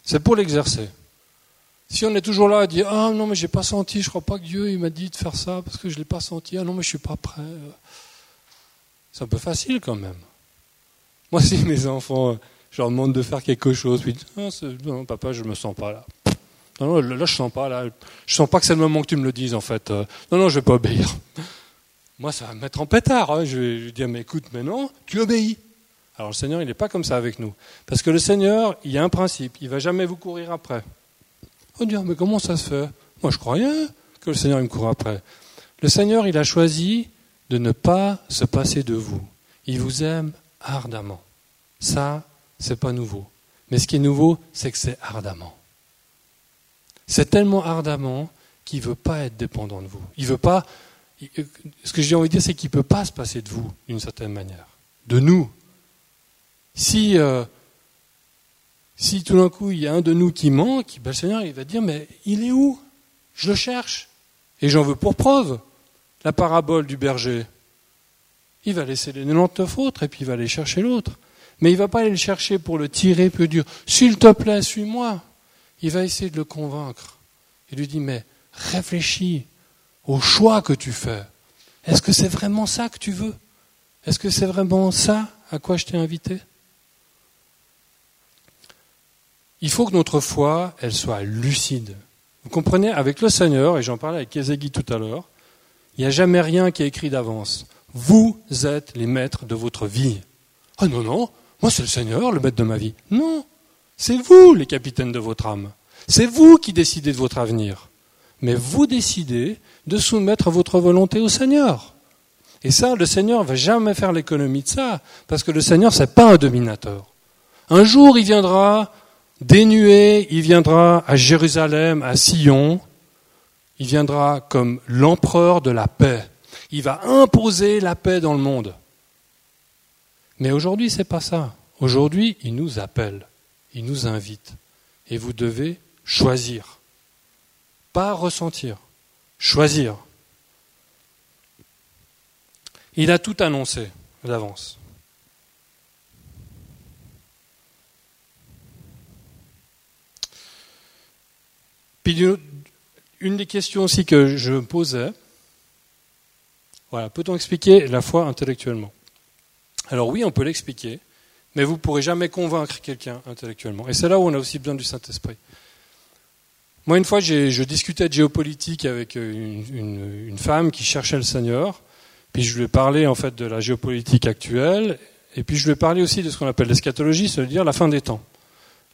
c'est pour l'exercer. Si on est toujours là à dire Ah non, mais j'ai pas senti, je crois pas que Dieu m'a dit de faire ça parce que je l'ai pas senti, ah non, mais je suis pas prêt. C'est un peu facile quand même. Moi, si mes enfants, je leur demande de faire quelque chose, puis ah, non, papa, je me sens pas là. Non, non, là, je sens pas, là, je sens pas que c'est le moment que tu me le dises, en fait. Non, non, je vais pas obéir. Moi, ça va me mettre en pétard. Hein. Je vais dire, mais écoute, maintenant, tu obéis. Alors le Seigneur, il n'est pas comme ça avec nous. Parce que le Seigneur, il y a un principe, il ne va jamais vous courir après. On dit, mais comment ça se fait? Moi, je crois rien que le Seigneur me court après. Le Seigneur, il a choisi de ne pas se passer de vous. Il vous aime ardemment. Ça, c'est pas nouveau. Mais ce qui est nouveau, c'est que c'est ardemment. C'est tellement ardemment qu'il ne veut pas être dépendant de vous. Il veut pas, ce que j'ai envie de dire, c'est qu'il ne peut pas se passer de vous, d'une certaine manière. De nous. Si, euh, si tout d'un coup, il y a un de nous qui manque, ben, le Seigneur il va dire, mais il est où? Je le cherche. Et j'en veux pour preuve la parabole du berger. Il va laisser les 99 autres et puis il va aller chercher l'autre. Mais il ne va pas aller le chercher pour le tirer, puis dire S'il te plaît, suis-moi. Il va essayer de le convaincre. Il lui dit Mais réfléchis au choix que tu fais. Est-ce que c'est vraiment ça que tu veux? Est-ce que c'est vraiment ça à quoi je t'ai invité? Il faut que notre foi, elle soit lucide. Vous comprenez, avec le Seigneur, et j'en parlais avec Kézégui tout à l'heure, il n'y a jamais rien qui est écrit d'avance. Vous êtes les maîtres de votre vie. Ah non, non, moi c'est le Seigneur, le maître de ma vie. Non, c'est vous les capitaines de votre âme. C'est vous qui décidez de votre avenir. Mais vous décidez de soumettre votre volonté au Seigneur. Et ça, le Seigneur ne va jamais faire l'économie de ça, parce que le Seigneur, n'est pas un dominateur. Un jour, il viendra dénué, il viendra à Jérusalem, à Sion, il viendra comme l'empereur de la paix. Il va imposer la paix dans le monde. Mais aujourd'hui, ce n'est pas ça. Aujourd'hui, il nous appelle, il nous invite. Et vous devez choisir. Pas ressentir, choisir. Il a tout annoncé d'avance. Puis une des questions aussi que je me posais, voilà, peut-on expliquer la foi intellectuellement? Alors oui, on peut l'expliquer, mais vous ne pourrez jamais convaincre quelqu'un intellectuellement. Et c'est là où on a aussi besoin du Saint-Esprit. Moi, une fois, je discutais de géopolitique avec une, une, femme qui cherchait le Seigneur, puis je lui ai parlé en fait de la géopolitique actuelle, et puis je lui ai parlé aussi de ce qu'on appelle l'eschatologie, c'est-à-dire la fin des temps,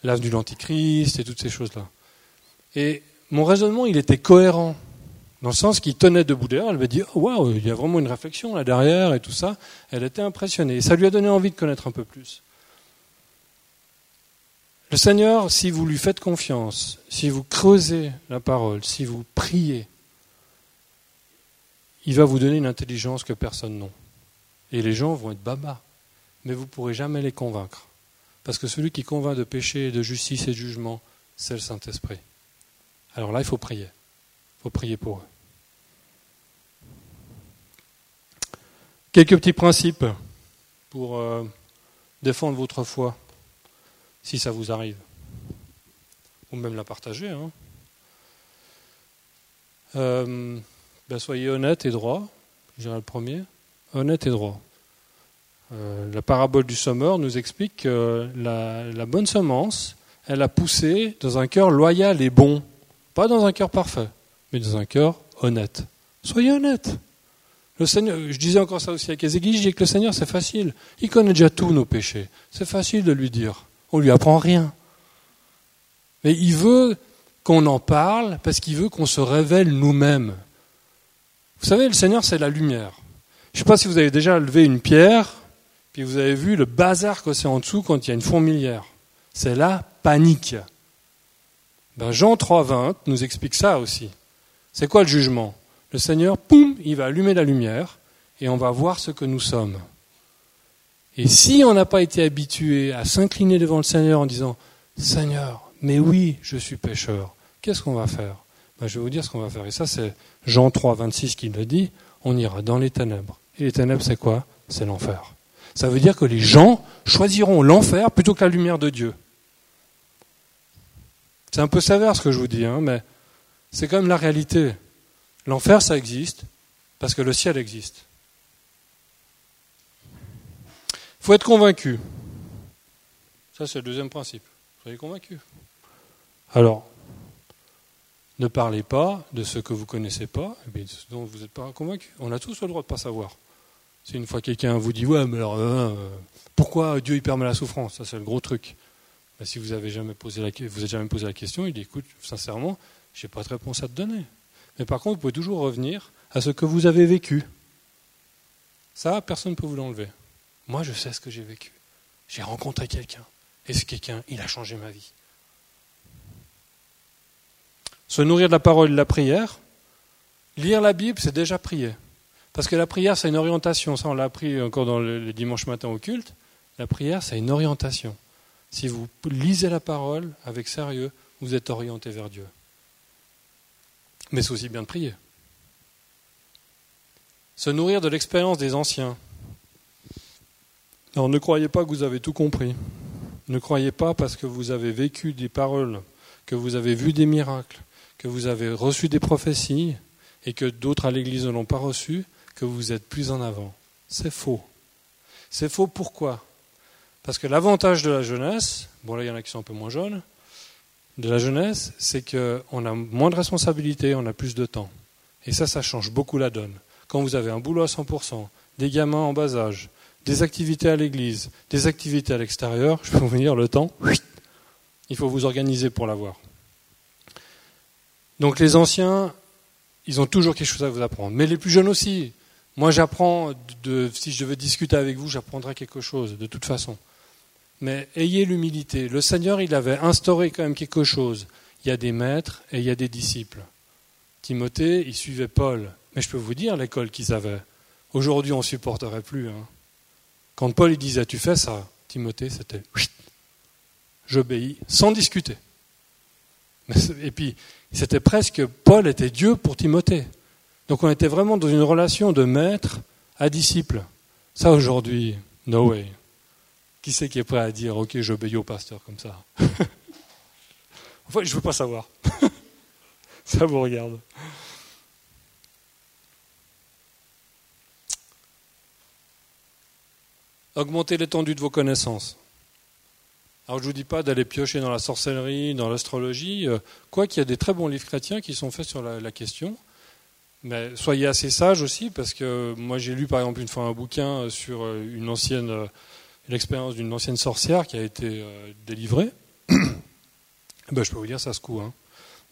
l'âge de l'Antichrist et toutes ces choses-là. Et mon raisonnement, il était cohérent, dans le sens qu'il tenait debout derrière. Elle m'a dit oh, Waouh, il y a vraiment une réflexion là derrière et tout ça. Elle était impressionnée. Ça lui a donné envie de connaître un peu plus. Le Seigneur, si vous lui faites confiance, si vous creusez la parole, si vous priez, il va vous donner une intelligence que personne n'a. Et les gens vont être babas. Mais vous ne pourrez jamais les convaincre. Parce que celui qui convainc de péché, de justice et de jugement, c'est le Saint-Esprit. Alors là, il faut prier. Il faut prier pour eux. Quelques petits principes pour euh, défendre votre foi, si ça vous arrive. Ou même la partager. Hein. Euh, ben soyez honnête et droit. Je dirais le premier. Honnête et droit. Euh, la parabole du sommeur nous explique que la, la bonne semence, elle a poussé dans un cœur loyal et bon. Pas dans un cœur parfait, mais dans un cœur honnête. Soyez honnête. Le Seigneur, je disais encore ça aussi à Kézéguy, je dis que le Seigneur c'est facile. Il connaît déjà tous nos péchés. C'est facile de lui dire. On lui apprend rien. Mais il veut qu'on en parle parce qu'il veut qu'on se révèle nous-mêmes. Vous savez, le Seigneur c'est la lumière. Je ne sais pas si vous avez déjà levé une pierre, puis vous avez vu le bazar que c'est en dessous quand il y a une fourmilière. C'est la panique. Ben Jean 3.20 nous explique ça aussi. C'est quoi le jugement? Le Seigneur, poum, il va allumer la lumière et on va voir ce que nous sommes. Et si on n'a pas été habitué à s'incliner devant le Seigneur en disant Seigneur, mais oui, je suis pécheur, qu'est-ce qu'on va faire? Ben, Je vais vous dire ce qu'on va faire. Et ça, c'est Jean 3, 26 qui le dit on ira dans les ténèbres. Et les ténèbres, c'est quoi? C'est l'enfer. Ça veut dire que les gens choisiront l'enfer plutôt que la lumière de Dieu. C'est un peu sévère ce que je vous dis, hein, mais c'est quand même la réalité. L'enfer, ça existe, parce que le ciel existe. Il faut être convaincu. Ça, c'est le deuxième principe. Soyez convaincu. Alors, ne parlez pas de ce que vous ne connaissez pas, et dont vous n'êtes pas convaincu. On a tous le droit de ne pas savoir. Si une fois quelqu'un vous dit Ouais, mais alors, euh, pourquoi Dieu il permet la souffrance? Ça, c'est le gros truc. Ben, si vous avez jamais posé la, avez jamais posé la question, il dit écoute, sincèrement, je n'ai pas de réponse à te donner. Mais par contre, vous pouvez toujours revenir à ce que vous avez vécu. Ça, personne ne peut vous l'enlever. Moi, je sais ce que j'ai vécu. J'ai rencontré quelqu'un. Et ce quelqu'un, il a changé ma vie. Se nourrir de la parole et de la prière, lire la Bible, c'est déjà prier. Parce que la prière, c'est une orientation. Ça, on l'a appris encore dans les dimanches matins au culte. La prière, c'est une orientation. Si vous lisez la parole avec sérieux, vous êtes orienté vers Dieu. Mais c'est aussi bien de prier. Se nourrir de l'expérience des anciens. Alors ne croyez pas que vous avez tout compris. Ne croyez pas parce que vous avez vécu des paroles, que vous avez vu des miracles, que vous avez reçu des prophéties et que d'autres à l'Église ne l'ont pas reçu, que vous êtes plus en avant. C'est faux. C'est faux pourquoi Parce que l'avantage de la jeunesse, bon là il y en a qui sont un peu moins jeunes, de la jeunesse, c'est qu'on a moins de responsabilités, on a plus de temps. Et ça, ça change beaucoup la donne. Quand vous avez un boulot à 100%, des gamins en bas âge, des activités à l'église, des activités à l'extérieur, je peux vous dire, le temps, il faut vous organiser pour l'avoir. Donc les anciens, ils ont toujours quelque chose à vous apprendre. Mais les plus jeunes aussi. Moi, j'apprends, de, si je veux discuter avec vous, j'apprendrai quelque chose, de toute façon. Mais ayez l'humilité. Le Seigneur, il avait instauré quand même quelque chose. Il y a des maîtres et il y a des disciples. Timothée, il suivait Paul. Mais je peux vous dire l'école qu'ils avaient. Aujourd'hui, on ne supporterait plus. Hein. Quand Paul il disait Tu fais ça, Timothée, c'était J'obéis, sans discuter. Et puis, c'était presque Paul était Dieu pour Timothée. Donc on était vraiment dans une relation de maître à disciple. Ça aujourd'hui, no way. Qui c'est qui est prêt à dire Ok, j'obéis au pasteur comme ça? Enfin, je ne veux pas savoir. ça vous regarde. Augmentez l'étendue de vos connaissances. Alors je ne vous dis pas d'aller piocher dans la sorcellerie, dans l'astrologie, euh, quoi qu'il y a des très bons livres chrétiens qui sont faits sur la, question. Mais soyez assez sages aussi, parce que moi j'ai lu par exemple une fois un bouquin sur euh, une ancienne, euh, l'expérience d'une ancienne sorcière qui a été délivrée. ben, je peux vous dire, ça se coud. Hein.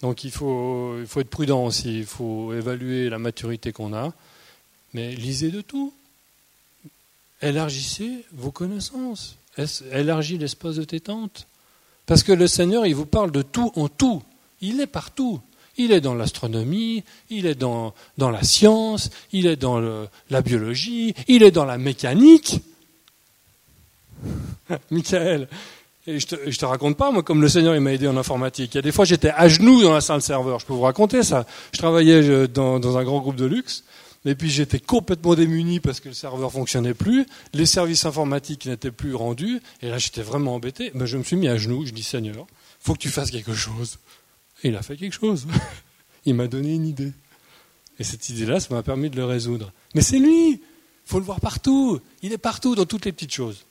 Donc il faut, il faut être prudent aussi, il faut évaluer la maturité qu'on a. Mais lisez de tout. Élargissez vos connaissances. Élargis l'espace de tes tentes. Parce que le Seigneur, il vous parle de tout en tout. Il est partout. Il est dans l'astronomie, il est dans, dans, la science, il est dans la biologie, il est dans la mécanique. Michael, et je te, te raconte pas, moi, comme le Seigneur il m'a aidé en informatique. Il y a des fois, j'étais à genoux dans la salle serveur. Je peux vous raconter ça. Je travaillais dans, un grand groupe de luxe. Et puis j'étais complètement démuni parce que le serveur fonctionnait plus, les services informatiques n'étaient plus rendus, et là j'étais vraiment embêté. Mais je me suis mis à genoux, je dis Seigneur, faut que tu fasses quelque chose. Et il a fait quelque chose. il m'a donné une idée. Et cette idée-là, ça m'a permis de le résoudre. Mais c'est lui Il faut le voir partout. Il est partout dans toutes les petites choses.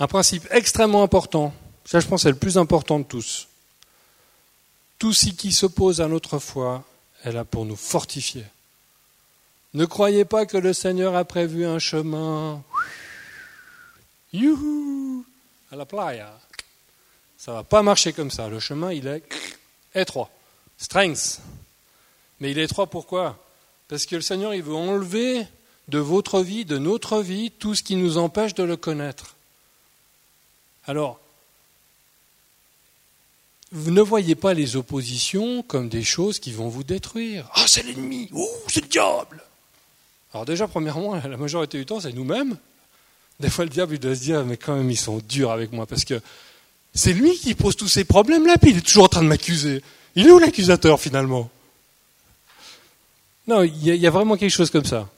Un principe extrêmement important, ça je pense c'est le plus important de tous. Tout ce qui s'oppose à notre foi est là pour nous fortifier. Ne croyez pas que le Seigneur a prévu un chemin. Youhou À la playa. Ça ne va pas marcher comme ça. Le chemin, il est étroit. Strength. Mais il est étroit pourquoi? Parce que le Seigneur, il veut enlever de votre vie, de notre vie, tout ce qui nous empêche de le connaître. Alors, vous ne voyez pas les oppositions comme des choses qui vont vous détruire. Ah, c'est l'ennemi, oh, c'est le diable. Alors déjà, premièrement, la majorité du temps, c'est nous-mêmes. Des fois, le diable, il doit se dire, mais quand même, ils sont durs avec moi, parce que c'est lui qui pose tous ces problèmes-là, puis il est toujours en train de m'accuser. Il est où l'accusateur, finalement? Non, il y, a vraiment quelque chose comme ça.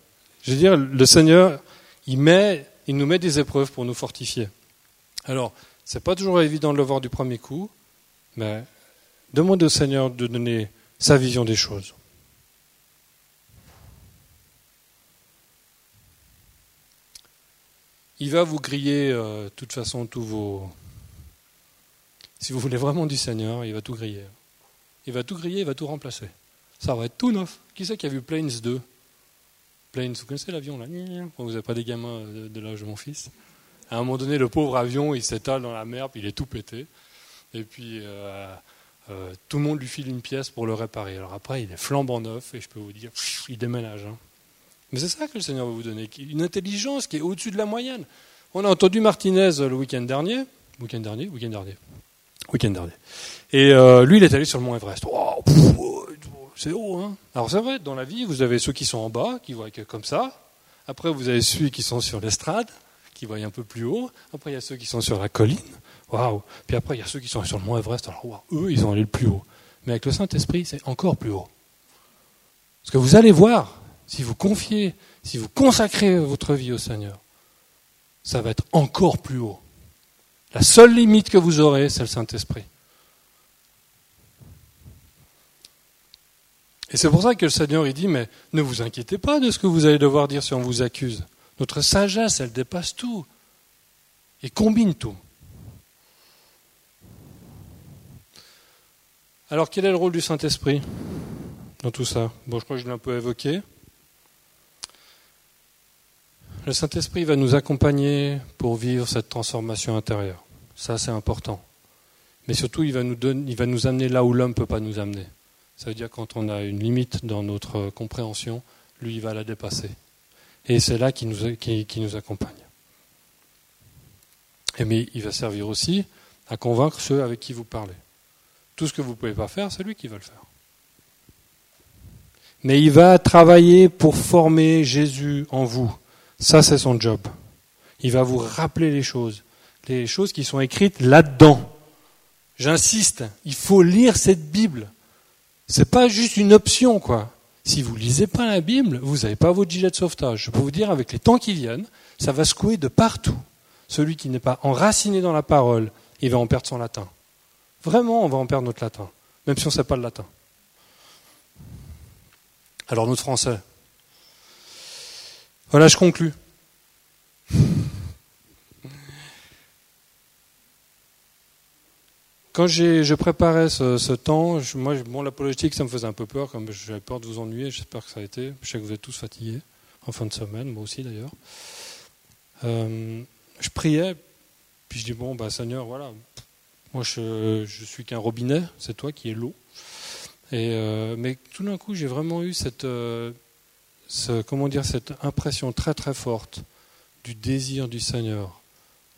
Je veux dire, le Seigneur, il nous met des épreuves pour nous fortifier. Alors, c'est pas toujours évident de le voir du premier coup, mais demandez au Seigneur de donner sa vision des choses. Il va vous griller, euh, de toute façon, tous vos. Si vous voulez vraiment du Seigneur, il va tout griller. Il va tout griller, il va tout remplacer. Ça va être tout neuf. Qui c'est qui a vu Planes 2 Planes, vous connaissez l'avion là? Vous n'avez pas des gamins de l'âge de mon fils À un moment donné, le pauvre avion, il s'étale dans la mer, puis il est tout pété. Et puis, euh, euh, tout le monde lui file une pièce pour le réparer. Alors après, il est flambant neuf, et je peux vous dire, il déménage. Hein. Mais c'est ça que le Seigneur va vous donner, une intelligence qui est au-dessus de la moyenne. On a entendu Martinez le week-end dernier, week-end dernier, week-end dernier, week-end dernier. Et euh, lui, il est allé sur le mont Everest. c'est haut. Hein Alors c'est vrai, dans la vie, vous avez ceux qui sont en bas, qui voient comme ça. Après, vous avez ceux qui sont sur l'estrade, qui voient un peu plus haut. Après, il y a ceux qui sont sur la colline. Waouh Puis après, il y a ceux qui sont sur le mont Everest. Alors, eux, ils ont allé le plus haut. Mais avec le Saint-Esprit, c'est encore plus haut. Parce que vous allez voir, si vous confiez, si vous consacrez votre vie au Seigneur, ça va être encore plus haut. La seule limite que vous aurez, c'est le Saint-Esprit. Et c'est pour ça que le Seigneur il dit, mais ne vous inquiétez pas de ce que vous allez devoir dire si on vous accuse. Notre sagesse, elle dépasse tout et combine tout. Alors quel est le rôle du Saint-Esprit dans tout ça? Bon, je crois que je l'ai un peu évoqué. Le Saint-Esprit va nous accompagner pour vivre cette transformation intérieure. Ça, c'est important. Mais surtout, il va nous, donner, il va nous amener là où l'homme ne peut pas nous amener. Ça veut dire quand on a une limite dans notre compréhension, lui, il va la dépasser. Et c'est là qui, nous accompagne. Et mais il va servir aussi à convaincre ceux avec qui vous parlez. Tout ce que vous ne pouvez pas faire, c'est lui qui va le faire. Mais il va travailler pour former Jésus en vous. Ça, c'est son job. Il va vous rappeler les choses, les choses qui sont écrites là-dedans. J'insiste, il faut lire cette Bible. C'est pas juste une option, quoi. Si vous lisez pas la Bible, vous n'avez pas votre gilet de sauvetage. Je peux vous dire, avec les temps qui viennent, ça va secouer de partout. Celui qui n'est pas enraciné dans la parole, il va en perdre son latin. Vraiment, on va en perdre notre latin, même si on ne sait pas le latin. Alors notre français. Voilà, je conclus. Quand je préparais ce, temps, moi, bon, l'apologétique, ça me faisait un peu peur, comme j'avais peur de vous ennuyer, j'espère que ça a été. Je sais que vous êtes tous fatigués, en fin de semaine, moi aussi d'ailleurs. Euh, je priais, puis je dis, bon, bah, Seigneur, voilà, moi je, je suis qu'un robinet, c'est toi qui es l'eau. Et, euh, mais tout d'un coup, j'ai vraiment eu cette, euh, ce, comment dire, cette impression très très forte du désir du Seigneur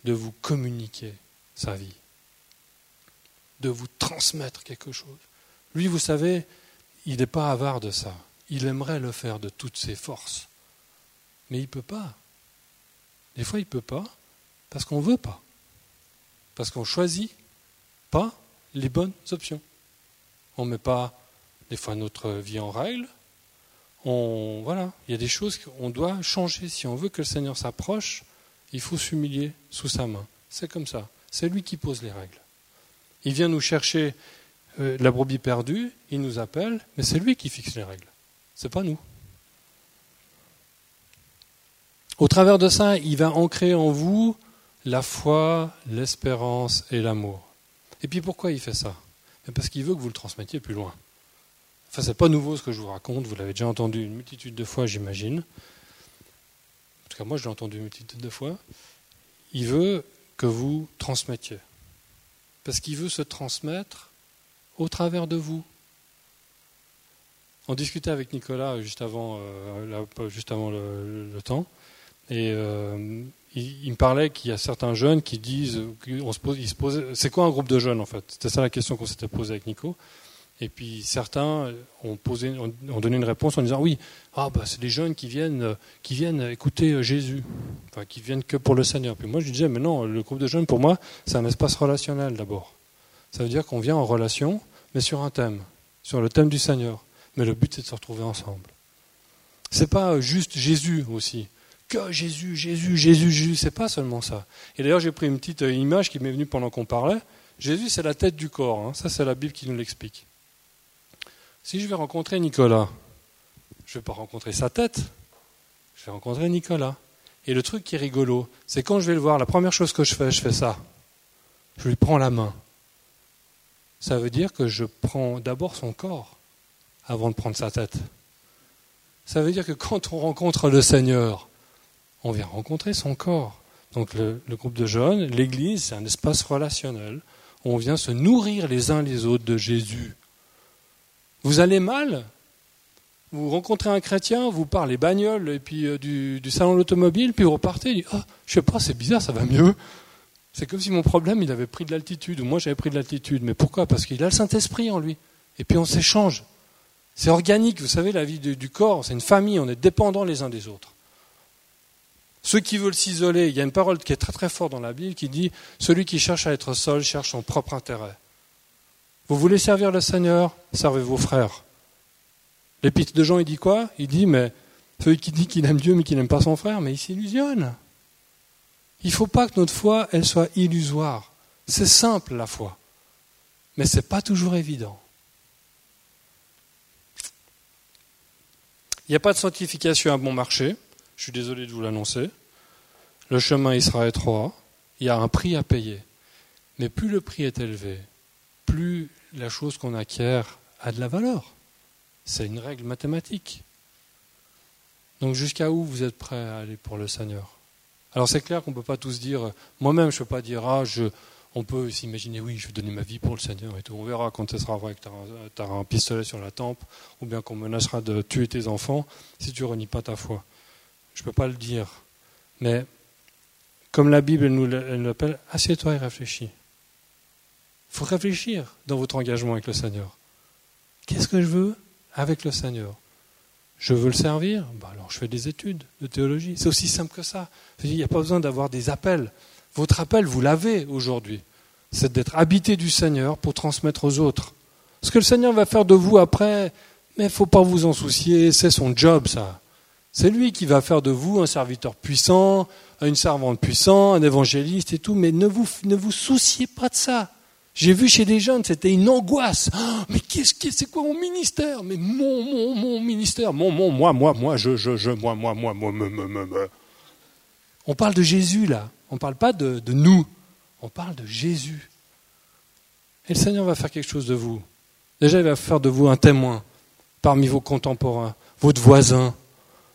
de vous communiquer sa vie de vous transmettre quelque chose. Lui, vous savez, il n'est pas avare de ça. Il aimerait le faire de toutes ses forces. Mais il ne peut pas. Des fois, il ne peut pas parce qu'on ne veut pas. Parce qu'on ne choisit pas les bonnes options. On ne met pas des fois notre vie en règle. On, voilà, il y a des choses qu'on doit changer. Si on veut que le Seigneur s'approche, il faut s'humilier sous sa main. C'est comme ça. C'est lui qui pose les règles. Il vient nous chercher euh, la brebis perdue, il nous appelle, mais c'est lui qui fixe les règles. C'est pas nous. Au travers de ça, il va ancrer en vous la foi, l'espérance et l'amour. Et puis pourquoi il fait ça? Parce qu'il veut que vous le transmettiez plus loin. Enfin, c'est pas nouveau ce que je vous raconte, vous l'avez déjà entendu une multitude de fois, j'imagine. En tout cas, moi, je l'ai entendu une multitude de fois. Il veut que vous transmettiez parce qu'il veut se transmettre au travers de vous. On discutait avec Nicolas juste avant, euh, le, temps, et euh, il, me parlait qu'il y a certains jeunes qui disent, c'est quoi un groupe de jeunes en fait? C'était ça la question qu'on s'était posée avec Nico. Et puis certains ont, posé, ont, donné une réponse en disant oui, ah bah c'est des jeunes qui viennent, qui viennent écouter Jésus, enfin qui viennent que pour le Seigneur. Puis moi je disais mais non, le groupe de jeunes pour moi c'est un espace relationnel d'abord. Ça veut dire qu'on vient en relation, mais sur un thème, sur le thème du Seigneur. Mais le but c'est de se retrouver ensemble. C'est pas juste Jésus aussi. Que Jésus, Jésus, Jésus, Jésus, c'est pas seulement ça. Et d'ailleurs j'ai pris une petite image qui m'est venue pendant qu'on parlait. Jésus c'est la tête du corps. Hein. Ça c'est la Bible qui nous l'explique. Si je vais rencontrer Nicolas, je ne vais pas rencontrer sa tête, je vais rencontrer Nicolas. Et le truc qui est rigolo, c'est quand je vais le voir, la première chose que je fais, je fais ça. Je lui prends la main. Ça veut dire que je prends d'abord son corps avant de prendre sa tête. Ça veut dire que quand on rencontre le Seigneur, on vient rencontrer son corps. Donc le, groupe de jeunes, l'Église, c'est un espace relationnel. On vient se nourrir les uns les autres de Jésus. Vous allez mal Vous rencontrez un chrétien, vous parlez bagnole et puis euh, du, salon de l'automobile, puis vous repartez, et dit oh, je sais pas, c'est bizarre, ça va mieux. C'est comme si mon problème, il avait pris de l'altitude, ou moi j'avais pris de l'altitude. Mais pourquoi? Parce qu'il a le Saint-Esprit en lui. Et puis on s'échange. C'est organique, vous savez, la vie du corps, c'est une famille, on est dépendants les uns des autres. Ceux qui veulent s'isoler, il y a une parole qui est très très forte dans la Bible qui dit Celui qui cherche à être seul cherche son propre intérêt. Vous voulez servir le Seigneur? Servez vos frères. L'épître de Jean, il dit quoi? Il dit Mais celui qui dit qu'il aime Dieu mais qui n'aime pas son frère, mais il s'illusionne. Il ne faut pas que notre foi, elle soit illusoire. C'est simple la foi, mais ce n'est pas toujours évident. Il n'y a pas de sanctification à bon marché. Je suis désolé de vous l'annoncer. Le chemin il sera étroit. Il y a un prix à payer. Mais plus le prix est élevé, plus la chose qu'on acquiert a de la valeur. C'est une règle mathématique. Donc jusqu'à où vous êtes prêt à aller pour le Seigneur? Alors c'est clair qu'on ne peut pas tous dire, moi-même je ne peux pas dire, ah, on peut s'imaginer, oui, je vais donner ma vie pour le Seigneur et tout. On verra quand ce sera vrai que tu auras un pistolet sur la tempe, ou bien qu'on menacera de tuer tes enfants si tu renies pas ta foi. Je ne peux pas le dire. Mais comme la Bible nous l'appelle, assieds-toi et réfléchis. Il faut réfléchir dans votre engagement avec le Seigneur. Qu'est-ce que je veux avec le Seigneur? Je veux le servir? Bah Alors je fais des études de théologie. C'est aussi simple que ça. Il n'y a pas besoin d'avoir des appels. Votre appel, vous l'avez aujourd'hui. C'est d'être habité du Seigneur pour transmettre aux autres. Ce que le Seigneur va faire de vous après, mais il ne faut pas vous en soucier, c'est son job ça. C'est lui qui va faire de vous un serviteur puissant, une servante puissante, un évangéliste et tout, mais ne vous, ne vous souciez pas de ça. J'ai vu chez des jeunes, c'était une angoisse. Oh, mais qu'est-ce que c'est quoi mon ministère? Mais mon mon mon ministère, mon mon moi moi moi je je je moi moi moi moi me me me. me. On parle de Jésus là. On ne parle pas de, de nous. On parle de Jésus. Et le Seigneur va faire quelque chose de vous. Déjà, il va faire de vous un témoin parmi vos contemporains, votre voisin.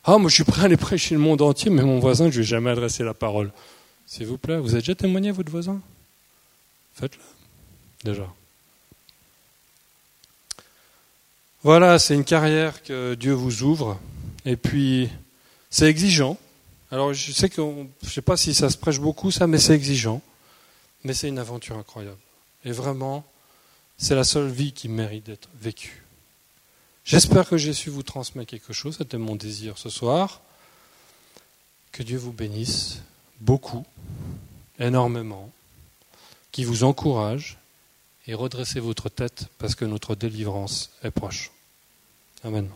Ah, moi, je suis prêt à aller prêcher le monde entier, mais mon voisin, je ne vais jamais adresser la parole. S'il vous plaît, vous avez déjà témoigné à votre voisin? Faites-le. Voilà, c'est une carrière que Dieu vous ouvre. Et puis, c'est exigeant. Alors je sais que je sais pas si ça se prêche beaucoup ça, mais c'est exigeant. Mais c'est une aventure incroyable. Et vraiment, c'est la seule vie qui mérite d'être vécue. J'espère que j'ai su vous transmettre quelque chose. C'était mon désir ce soir. Que Dieu vous bénisse beaucoup, énormément, qui vous encourage et redressez votre tête parce que notre délivrance est proche. Amen.